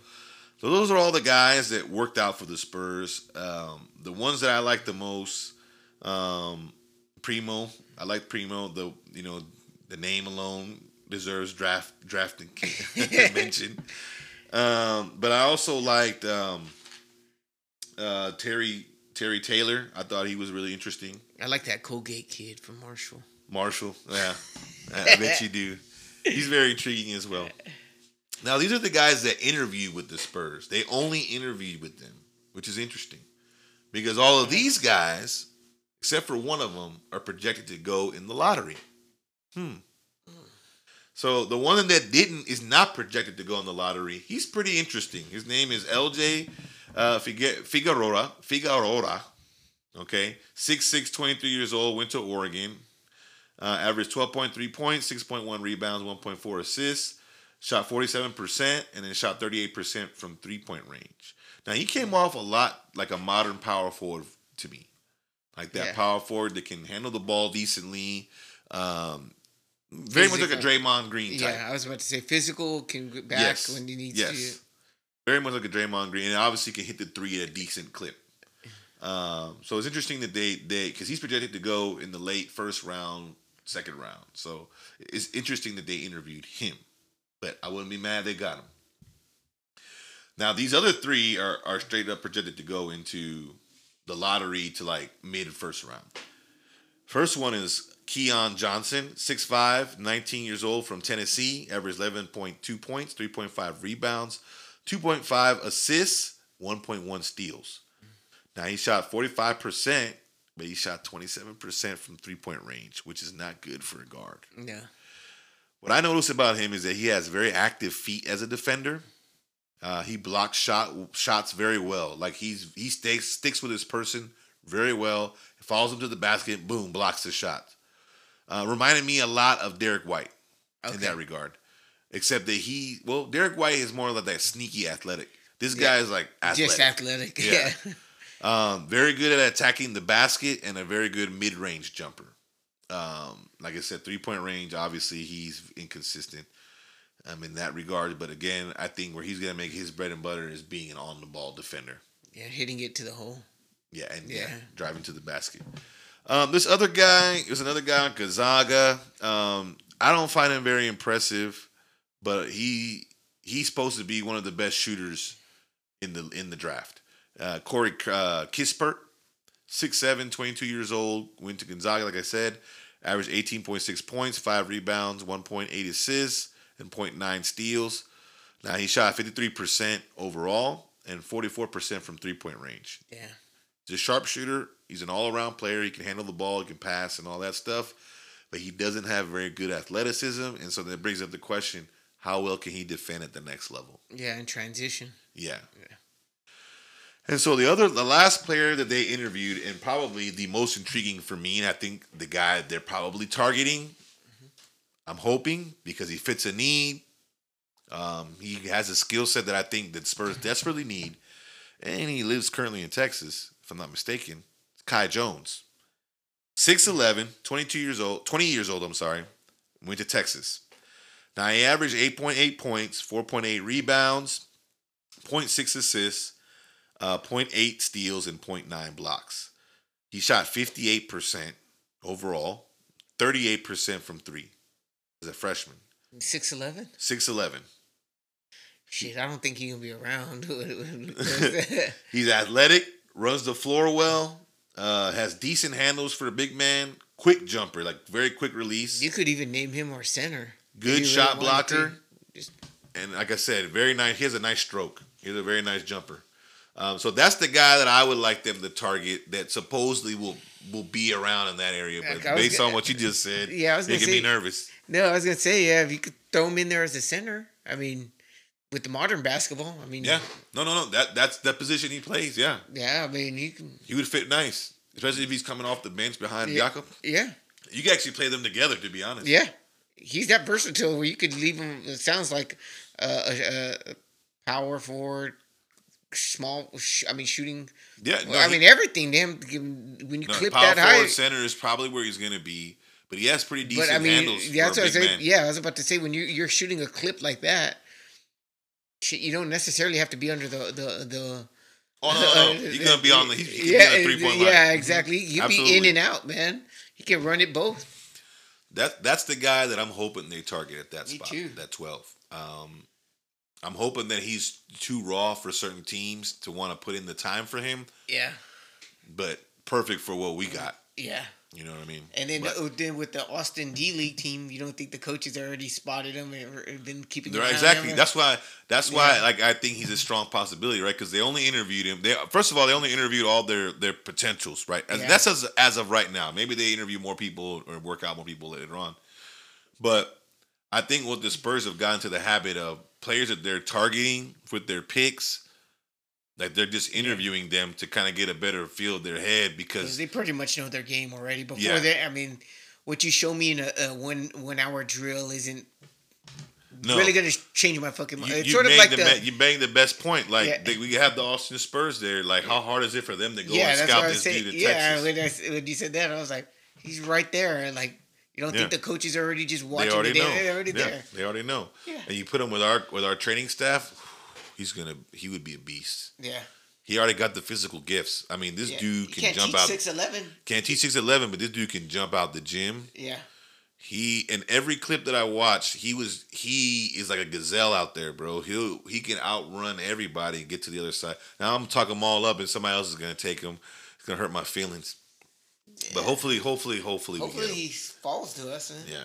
so those are all the guys that worked out for the Spurs. Um, the ones that I like the most, um, Primo. I like Primo. The you know the name alone deserves draft drafting mention. Um, but I also liked um, uh, Terry Terry Taylor. I thought he was really interesting. I like that Colgate kid from Marshall. Marshall, yeah, I bet you do. He's very intriguing as well. Now these are the guys that interviewed with the Spurs. They only interviewed with them, which is interesting because all of these guys except for one of them, are projected to go in the lottery. Hmm. So the one that didn't is not projected to go in the lottery. He's pretty interesting. His name is LJ uh, Figueroa. Figueroa. Okay, 6'6", 23 years old. Went to Oregon. Uh, averaged 12.3 points, 6.1 rebounds, 1.4 assists. Shot 47% and then shot 38% from three point range. Now he came off a lot like a modern power forward to me, like that Yeah. power forward that can handle the ball decently. Um, very much like a Physical. Draymond Green type. Yeah, I was about to say physical can get back Yes. when he needs yes. to. Very much like a Draymond Green, and obviously can hit the three at a decent clip. Um, so it's interesting that they they because he's projected to go in the late first round, second round. So it's interesting that they interviewed him, but I wouldn't be mad they got him. Now these other three are are straight up projected to go into the lottery to like mid first round. First one is Keon Johnson, 6'5", 19 years old from Tennessee, averaged 11.2 points, 3.5 rebounds, 2.5 assists, 1.1 steals. Now he shot 45%, but he shot 27% from three-point range, which is not good for a guard. Yeah. What I notice about him is that he has very active feet as a defender. Uh, he blocks shot shots very well. Like he's he sticks sticks with his person very well. Follows him to the basket, boom, blocks the shot. Uh, reminded me a lot of Derrick White in that regard, except that he well, Derrick White is more like that sneaky athletic. This Yeah. guy is like athletic. Just athletic. Yeah. Yeah. Um, very good at attacking the basket and a very good mid range jumper. Um, like I said, three point range, obviously he's inconsistent um, in that regard. But again, I think where he's going to make his bread and butter is being an on the ball defender. Yeah, hitting it to the hole. Yeah, and yeah, Yeah. driving to the basket. Um, this other guy is another guy, Gonzaga. Um, I don't find him very impressive, but he he's supposed to be one of the best shooters in the in the draft. Uh, Corey uh, Kispert, 6'7", 22 years old, went to Gonzaga, like I said, averaged 18.6 points, 5 rebounds, 1.8 assists, and 0.9 steals. Now, he shot 53% overall and 44% from three-point range. Yeah. He's a sharpshooter. He's an all-around player. He can handle the ball. He can pass and all that stuff. But he doesn't have very good athleticism, and so that brings up the question: How well can he defend at the next level? Yeah, in transition. Yeah. Yeah. And so the other, the last player that they interviewed, and probably the most intriguing for me, and I think the guy they're probably targeting, I'm hoping because he fits a need. Um, he has a skill set that I think that Spurs desperately need, and he lives currently in Texas, if I'm not mistaken. Kai Jones, 6'11", 22 years old, 20 years old. I'm sorry, went to Texas. Now he averaged 8.8 points, 4.8 rebounds, 0.6 assists, uh, 0.8 steals, and 0.9 blocks. He shot 58% overall, 38% from three as a freshman. Six eleven. 6'11. Shit, I don't think he gonna be around. He's athletic, runs the floor well, uh, has decent handles for a big man, quick jumper, like very quick release, you could even name him our center. Good If shot really blocker. Just and like I said, very nice. He has a nice stroke. He's a very nice jumper. Um, so that's the guy that I would like them to target. That supposedly will will be around in that area. But Like, based gonna- on what you just said, Yeah, I was gonna making me say- nervous. no, I was gonna say yeah. If you could throw him in there as a center, I mean, with the modern basketball, I mean, Yeah, no, no, no. That that's that position he plays. Yeah, yeah. I mean, he can. he would fit nice, especially if he's coming off the bench behind Yeah. Jakob. Yeah, You can actually play them together. To be honest, yeah. He's that versatile where you could leave him. It sounds like uh, a, a power forward, small. Sh- I mean, shooting. yeah. no, I he- mean, everything. Damn, when you no, clip power that high. center is probably where he's going to be, but he has pretty decent But I mean, handles yeah, that's what I big was saying. Yeah, I was about to say when you you're shooting a clip like that, you don't necessarily have to be under the the the. Oh no, no. He's going to be on the. Yeah, three point line. yeah, exactly. He'll be in and out, man. He can run it both. That that's the guy that I'm hoping they target at that Me spot, too. that 12. Um, I'm hoping that he's too raw for certain teams to want to put in the time for him, Yeah, but perfect for what we got. Yeah. You know what I mean? And then, But- uh, then with the Austin D League team, you don't think the coaches already spotted him and been keeping Right, exactly. That's why. That's why. Like, I think he's a strong possibility, right? Because they only interviewed him. They first of all, they only interviewed all their their potentials, right? As, Yeah. That's as as of right now. Maybe they interview more people or work out more people later on. But I think what the Spurs have gotten to the habit of players that they're targeting with their picks, like they're just interviewing them to kind of get a better feel of their head Because they pretty much know their game already. Before Yeah. that, I mean, what you show me in a, a one one hour drill isn't no, really gonna change my fucking mind. You, It's you sort of made like the, the, you banged the best point. Like Yeah. they, we have the Austin Spurs there. Like how hard is it for them to go yeah, and scout this said. dude to Yeah, Texas? when, I, s- when you said that, I was like, he's right there. And like, you don't Yeah. think the coaches are already just watching they already the know. They're already yeah, there. they already know. Yeah. And you put them with our with our training staff. He's gonna he would be a beast. Yeah. He already got the physical gifts. I mean, this yeah. dude can can't jump teach out. six eleven. Can't teach six eleven, but this dude can jump out the gym. Yeah. He in every clip that I watched, he was he is like a gazelle out there, bro. He'll he can outrun everybody and get to the other side. Now I'm talking them all up, and somebody else is gonna take him. It's gonna hurt my feelings. But hopefully, hopefully, hopefully, Hopefully we get him. he falls to us. eh? Yeah.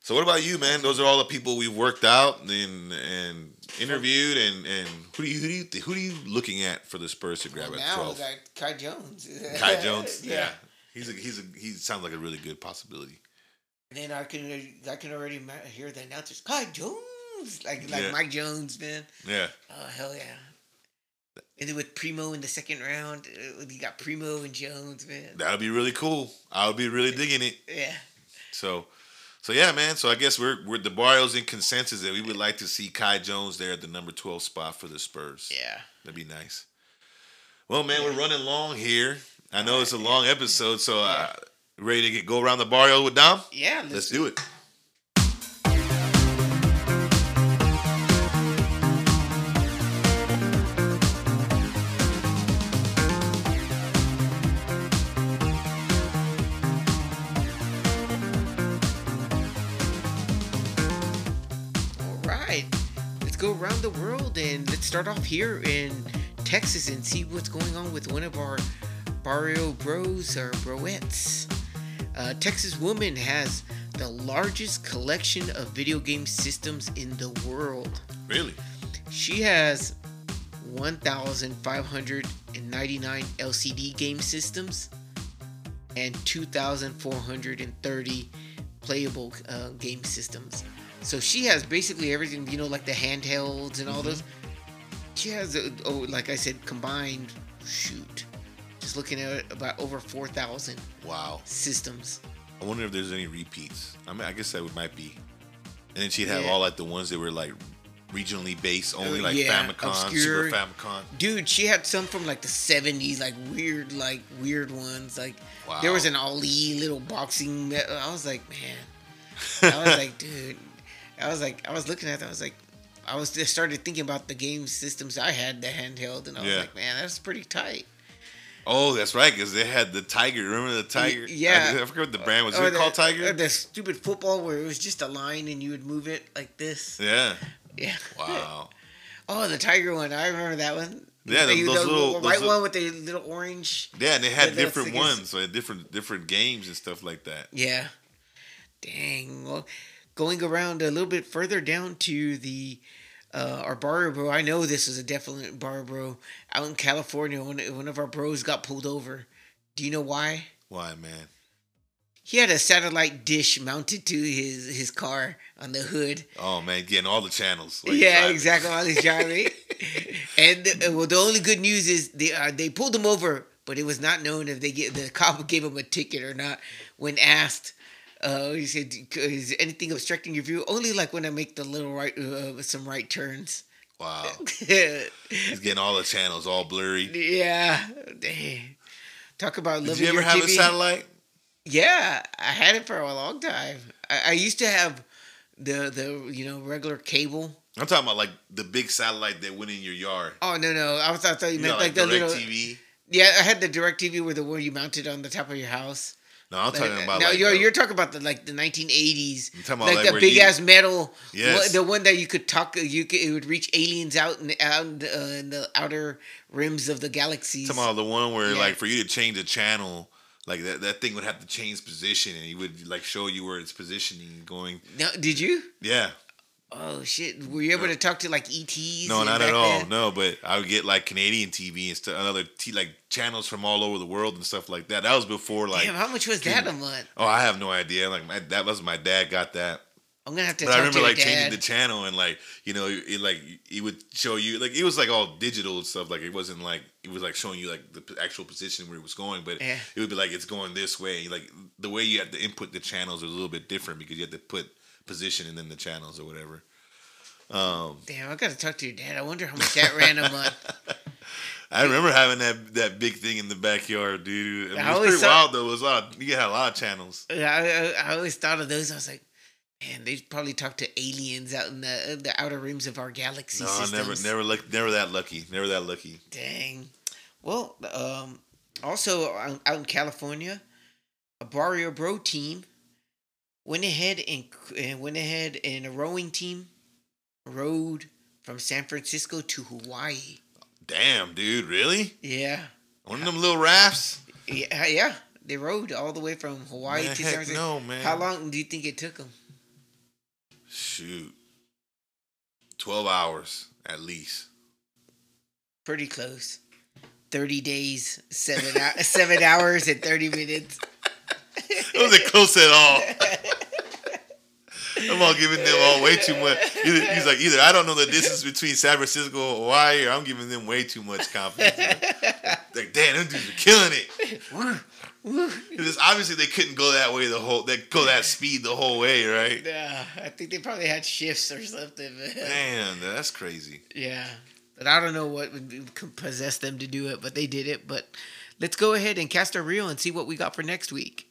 So what about you, man? Those are all the people we've worked out and and interviewed, and and who do you who do you who are you looking at for the Spurs to grab at now twelve? we got Kai Jones. Kai Jones, yeah. He's a he's a he sounds like a really good possibility. And then I can I can already hear the announcers. Kai Jones, like like Yeah. Mike Jones, man. Yeah, Oh hell yeah! And then with Primo in the second round, uh, you got Primo and Jones, man. that would be really cool. I would be really digging it. Yeah, So, so yeah, man. So I guess we're we're the Barrios in consensus that we would like to see Kai Jones there at the number twelve spot for the Spurs. yeah. That'd be nice. Well, man, we're running long here. I know it's a long episode, so uh, ready to get go around the barrio with Dom? Yeah, Let's do it. Start off here in Texas and see what's going on with one of our barrio bros or broettes. A Texas woman has the largest collection of video game systems in the world. Really? She has 1,599 LCD game systems and 2,430 playable uh, game systems. So she has basically everything, you know, like the handhelds and all those. She has, oh, like I said, combined, shoot, just looking at it, about over 4,000 Wow. systems. I wonder if there's any repeats. I mean, I guess that would might be. And then she'd have Yeah. all like the ones that were like regionally based, only Uh, like yeah, Famicom, obscure. Super Famicom. Dude, she had some from like the 70s, like weird, like weird ones. Like there was an Ali little boxing. I was like, man. I was like, dude. I was like, I was looking at that. I was like, I was just started thinking about the game systems I had, the handheld, and I was Yeah. like, man, that's pretty tight. Oh, that's right, because they had the Tiger. Remember the Tiger? yeah. I, I forget what the brand was. Or Was oh, it the- called Tiger? or the stupid football where it was just a line and you would move it like this. yeah. Yeah. Wow. Oh, the tiger one. I remember that one. Yeah, the, those the little- white those one with the little orange. Yeah, and they had different ones, so they had different different games and stuff like that. Yeah. Dang. Well, going around a little bit further down to the uh, our bar bro. I know this is a definite bar bro out in California. One one of our bros got pulled over. Do you know why? Why, man? He had a satellite dish mounted to his his car on the hood. Oh man, getting all the channels. yeah, driving. exactly. all he's driving. and uh, well, the only good news is they uh, they pulled him over, but it was not known if they get the cop gave him a ticket or not. When asked, uh, he said, "Is anything obstructing your view?" Only like when I make the little right, uh, some right turns. Wow, he's getting all the channels all blurry. Yeah. Dang. Talk about Did you ever have TV. a satellite? Yeah, I had it for a long time. I, I used to have the the you know regular cable. I'm talking about like the big satellite that went in your yard. Oh no no! I was I thought you, You meant know, like, like, the little. TV. Yeah, I had the Direct TV where the one you mounted on the top of your house. No, I'm talking Like, about no, like you're you're talking about the like the 1980s, I'm talking about like, like the big you- ass metal, Yes. the one that you could talk, you could it would reach aliens out in out in the, uh, in the outer rims of the galaxies. talking about the one where Yeah. like for you to change a channel, like that that thing would have to change position, and he would like show you where it's positioning, going. No, did you? Yeah. Oh shit! Were you able to talk to like ETs? No, not at all. then? No, but I would get like Canadian TV and stuff, other t- like channels from all over the world and stuff like that. That was before like. Damn, how much was that a month? Oh, I have no idea. Like my, that was my dad got that. I'm gonna have to. But I remember like changing the channel and like you know it like it would show you like it was like all digital and stuff like it wasn't like it was like showing you like the actual position where it was going but Yeah. it would be like it's going this way like the way you had to input the channels was a little bit different because you had to put position and then the channels or whatever. Um, Damn, I gotta talk to your dad. I wonder how much that ran a month. I remember having that that big thing in the backyard, dude. I mean, I it was pretty saw- wild though. It was a lot. You had a lot of channels. I, I, I always thought of those. I was like, man, they probably talk to aliens out in the the outer rims of our galaxy No, systems. never, never, luck, never that lucky. Never that lucky. Dang. Well, um, also out in California, a Barrio Bro team went ahead and and went ahead and a rowing team rowed from San Francisco to Hawaii. Damn, dude, really? Yeah, One of them little rafts? yeah, yeah. They rowed all the way from Hawaii Man, to San Francisco. no, man. How long do you think it took them? Shoot, twelve hours at least. Pretty close. Thirty days, seven seven hours and thirty minutes. It wasn't close at all. I'm all giving them all way too much. Either, he's like, either I don't know the distance between San Francisco and Hawaii, or I'm giving them way too much confidence. like, damn, them dudes are killing it. Because obviously they couldn't go that way the whole, they go that speed the whole way, right? Yeah, I think they probably had shifts or something. man. Man, that's crazy. Yeah, but I don't know what would possess them to do it, but they did it. But let's go ahead and cast our reel and see what we got for next week.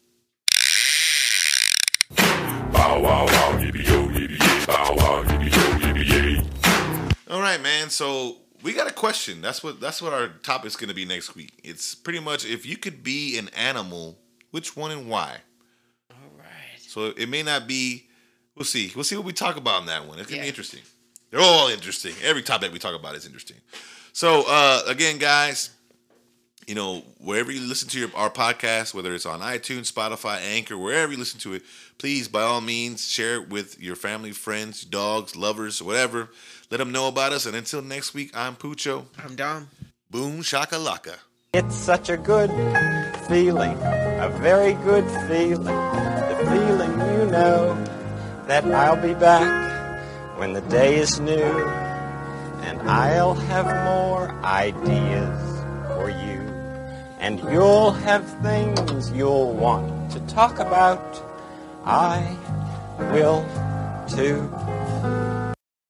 Bow wow wow yippee yo yippee yay. Bow wow yippee yo yippee yay. All right, man. So we got a question. That's what that's what our topic's going to be next week. It's pretty much if you could be an animal, which one and why? All right. So it may not be. We'll see. We'll see what we talk about in that one. It's gonna Yeah. be interesting. They're all interesting. Every topic we talk about is interesting. So uh, again, guys, you know wherever you listen to your, our podcast, whether it's on iTunes, Spotify, Anchor, wherever you listen to it, please by all means share it with your family, friends, dogs, lovers, whatever. Let them know about us. And until next week, I'm Pucho. I'm Dom. Boom shakalaka. It's such a good feeling, a very good feeling. The feeling you know that I'll be back when the day is new and I'll have more ideas for you. And you'll have things you'll want to talk about. I will too.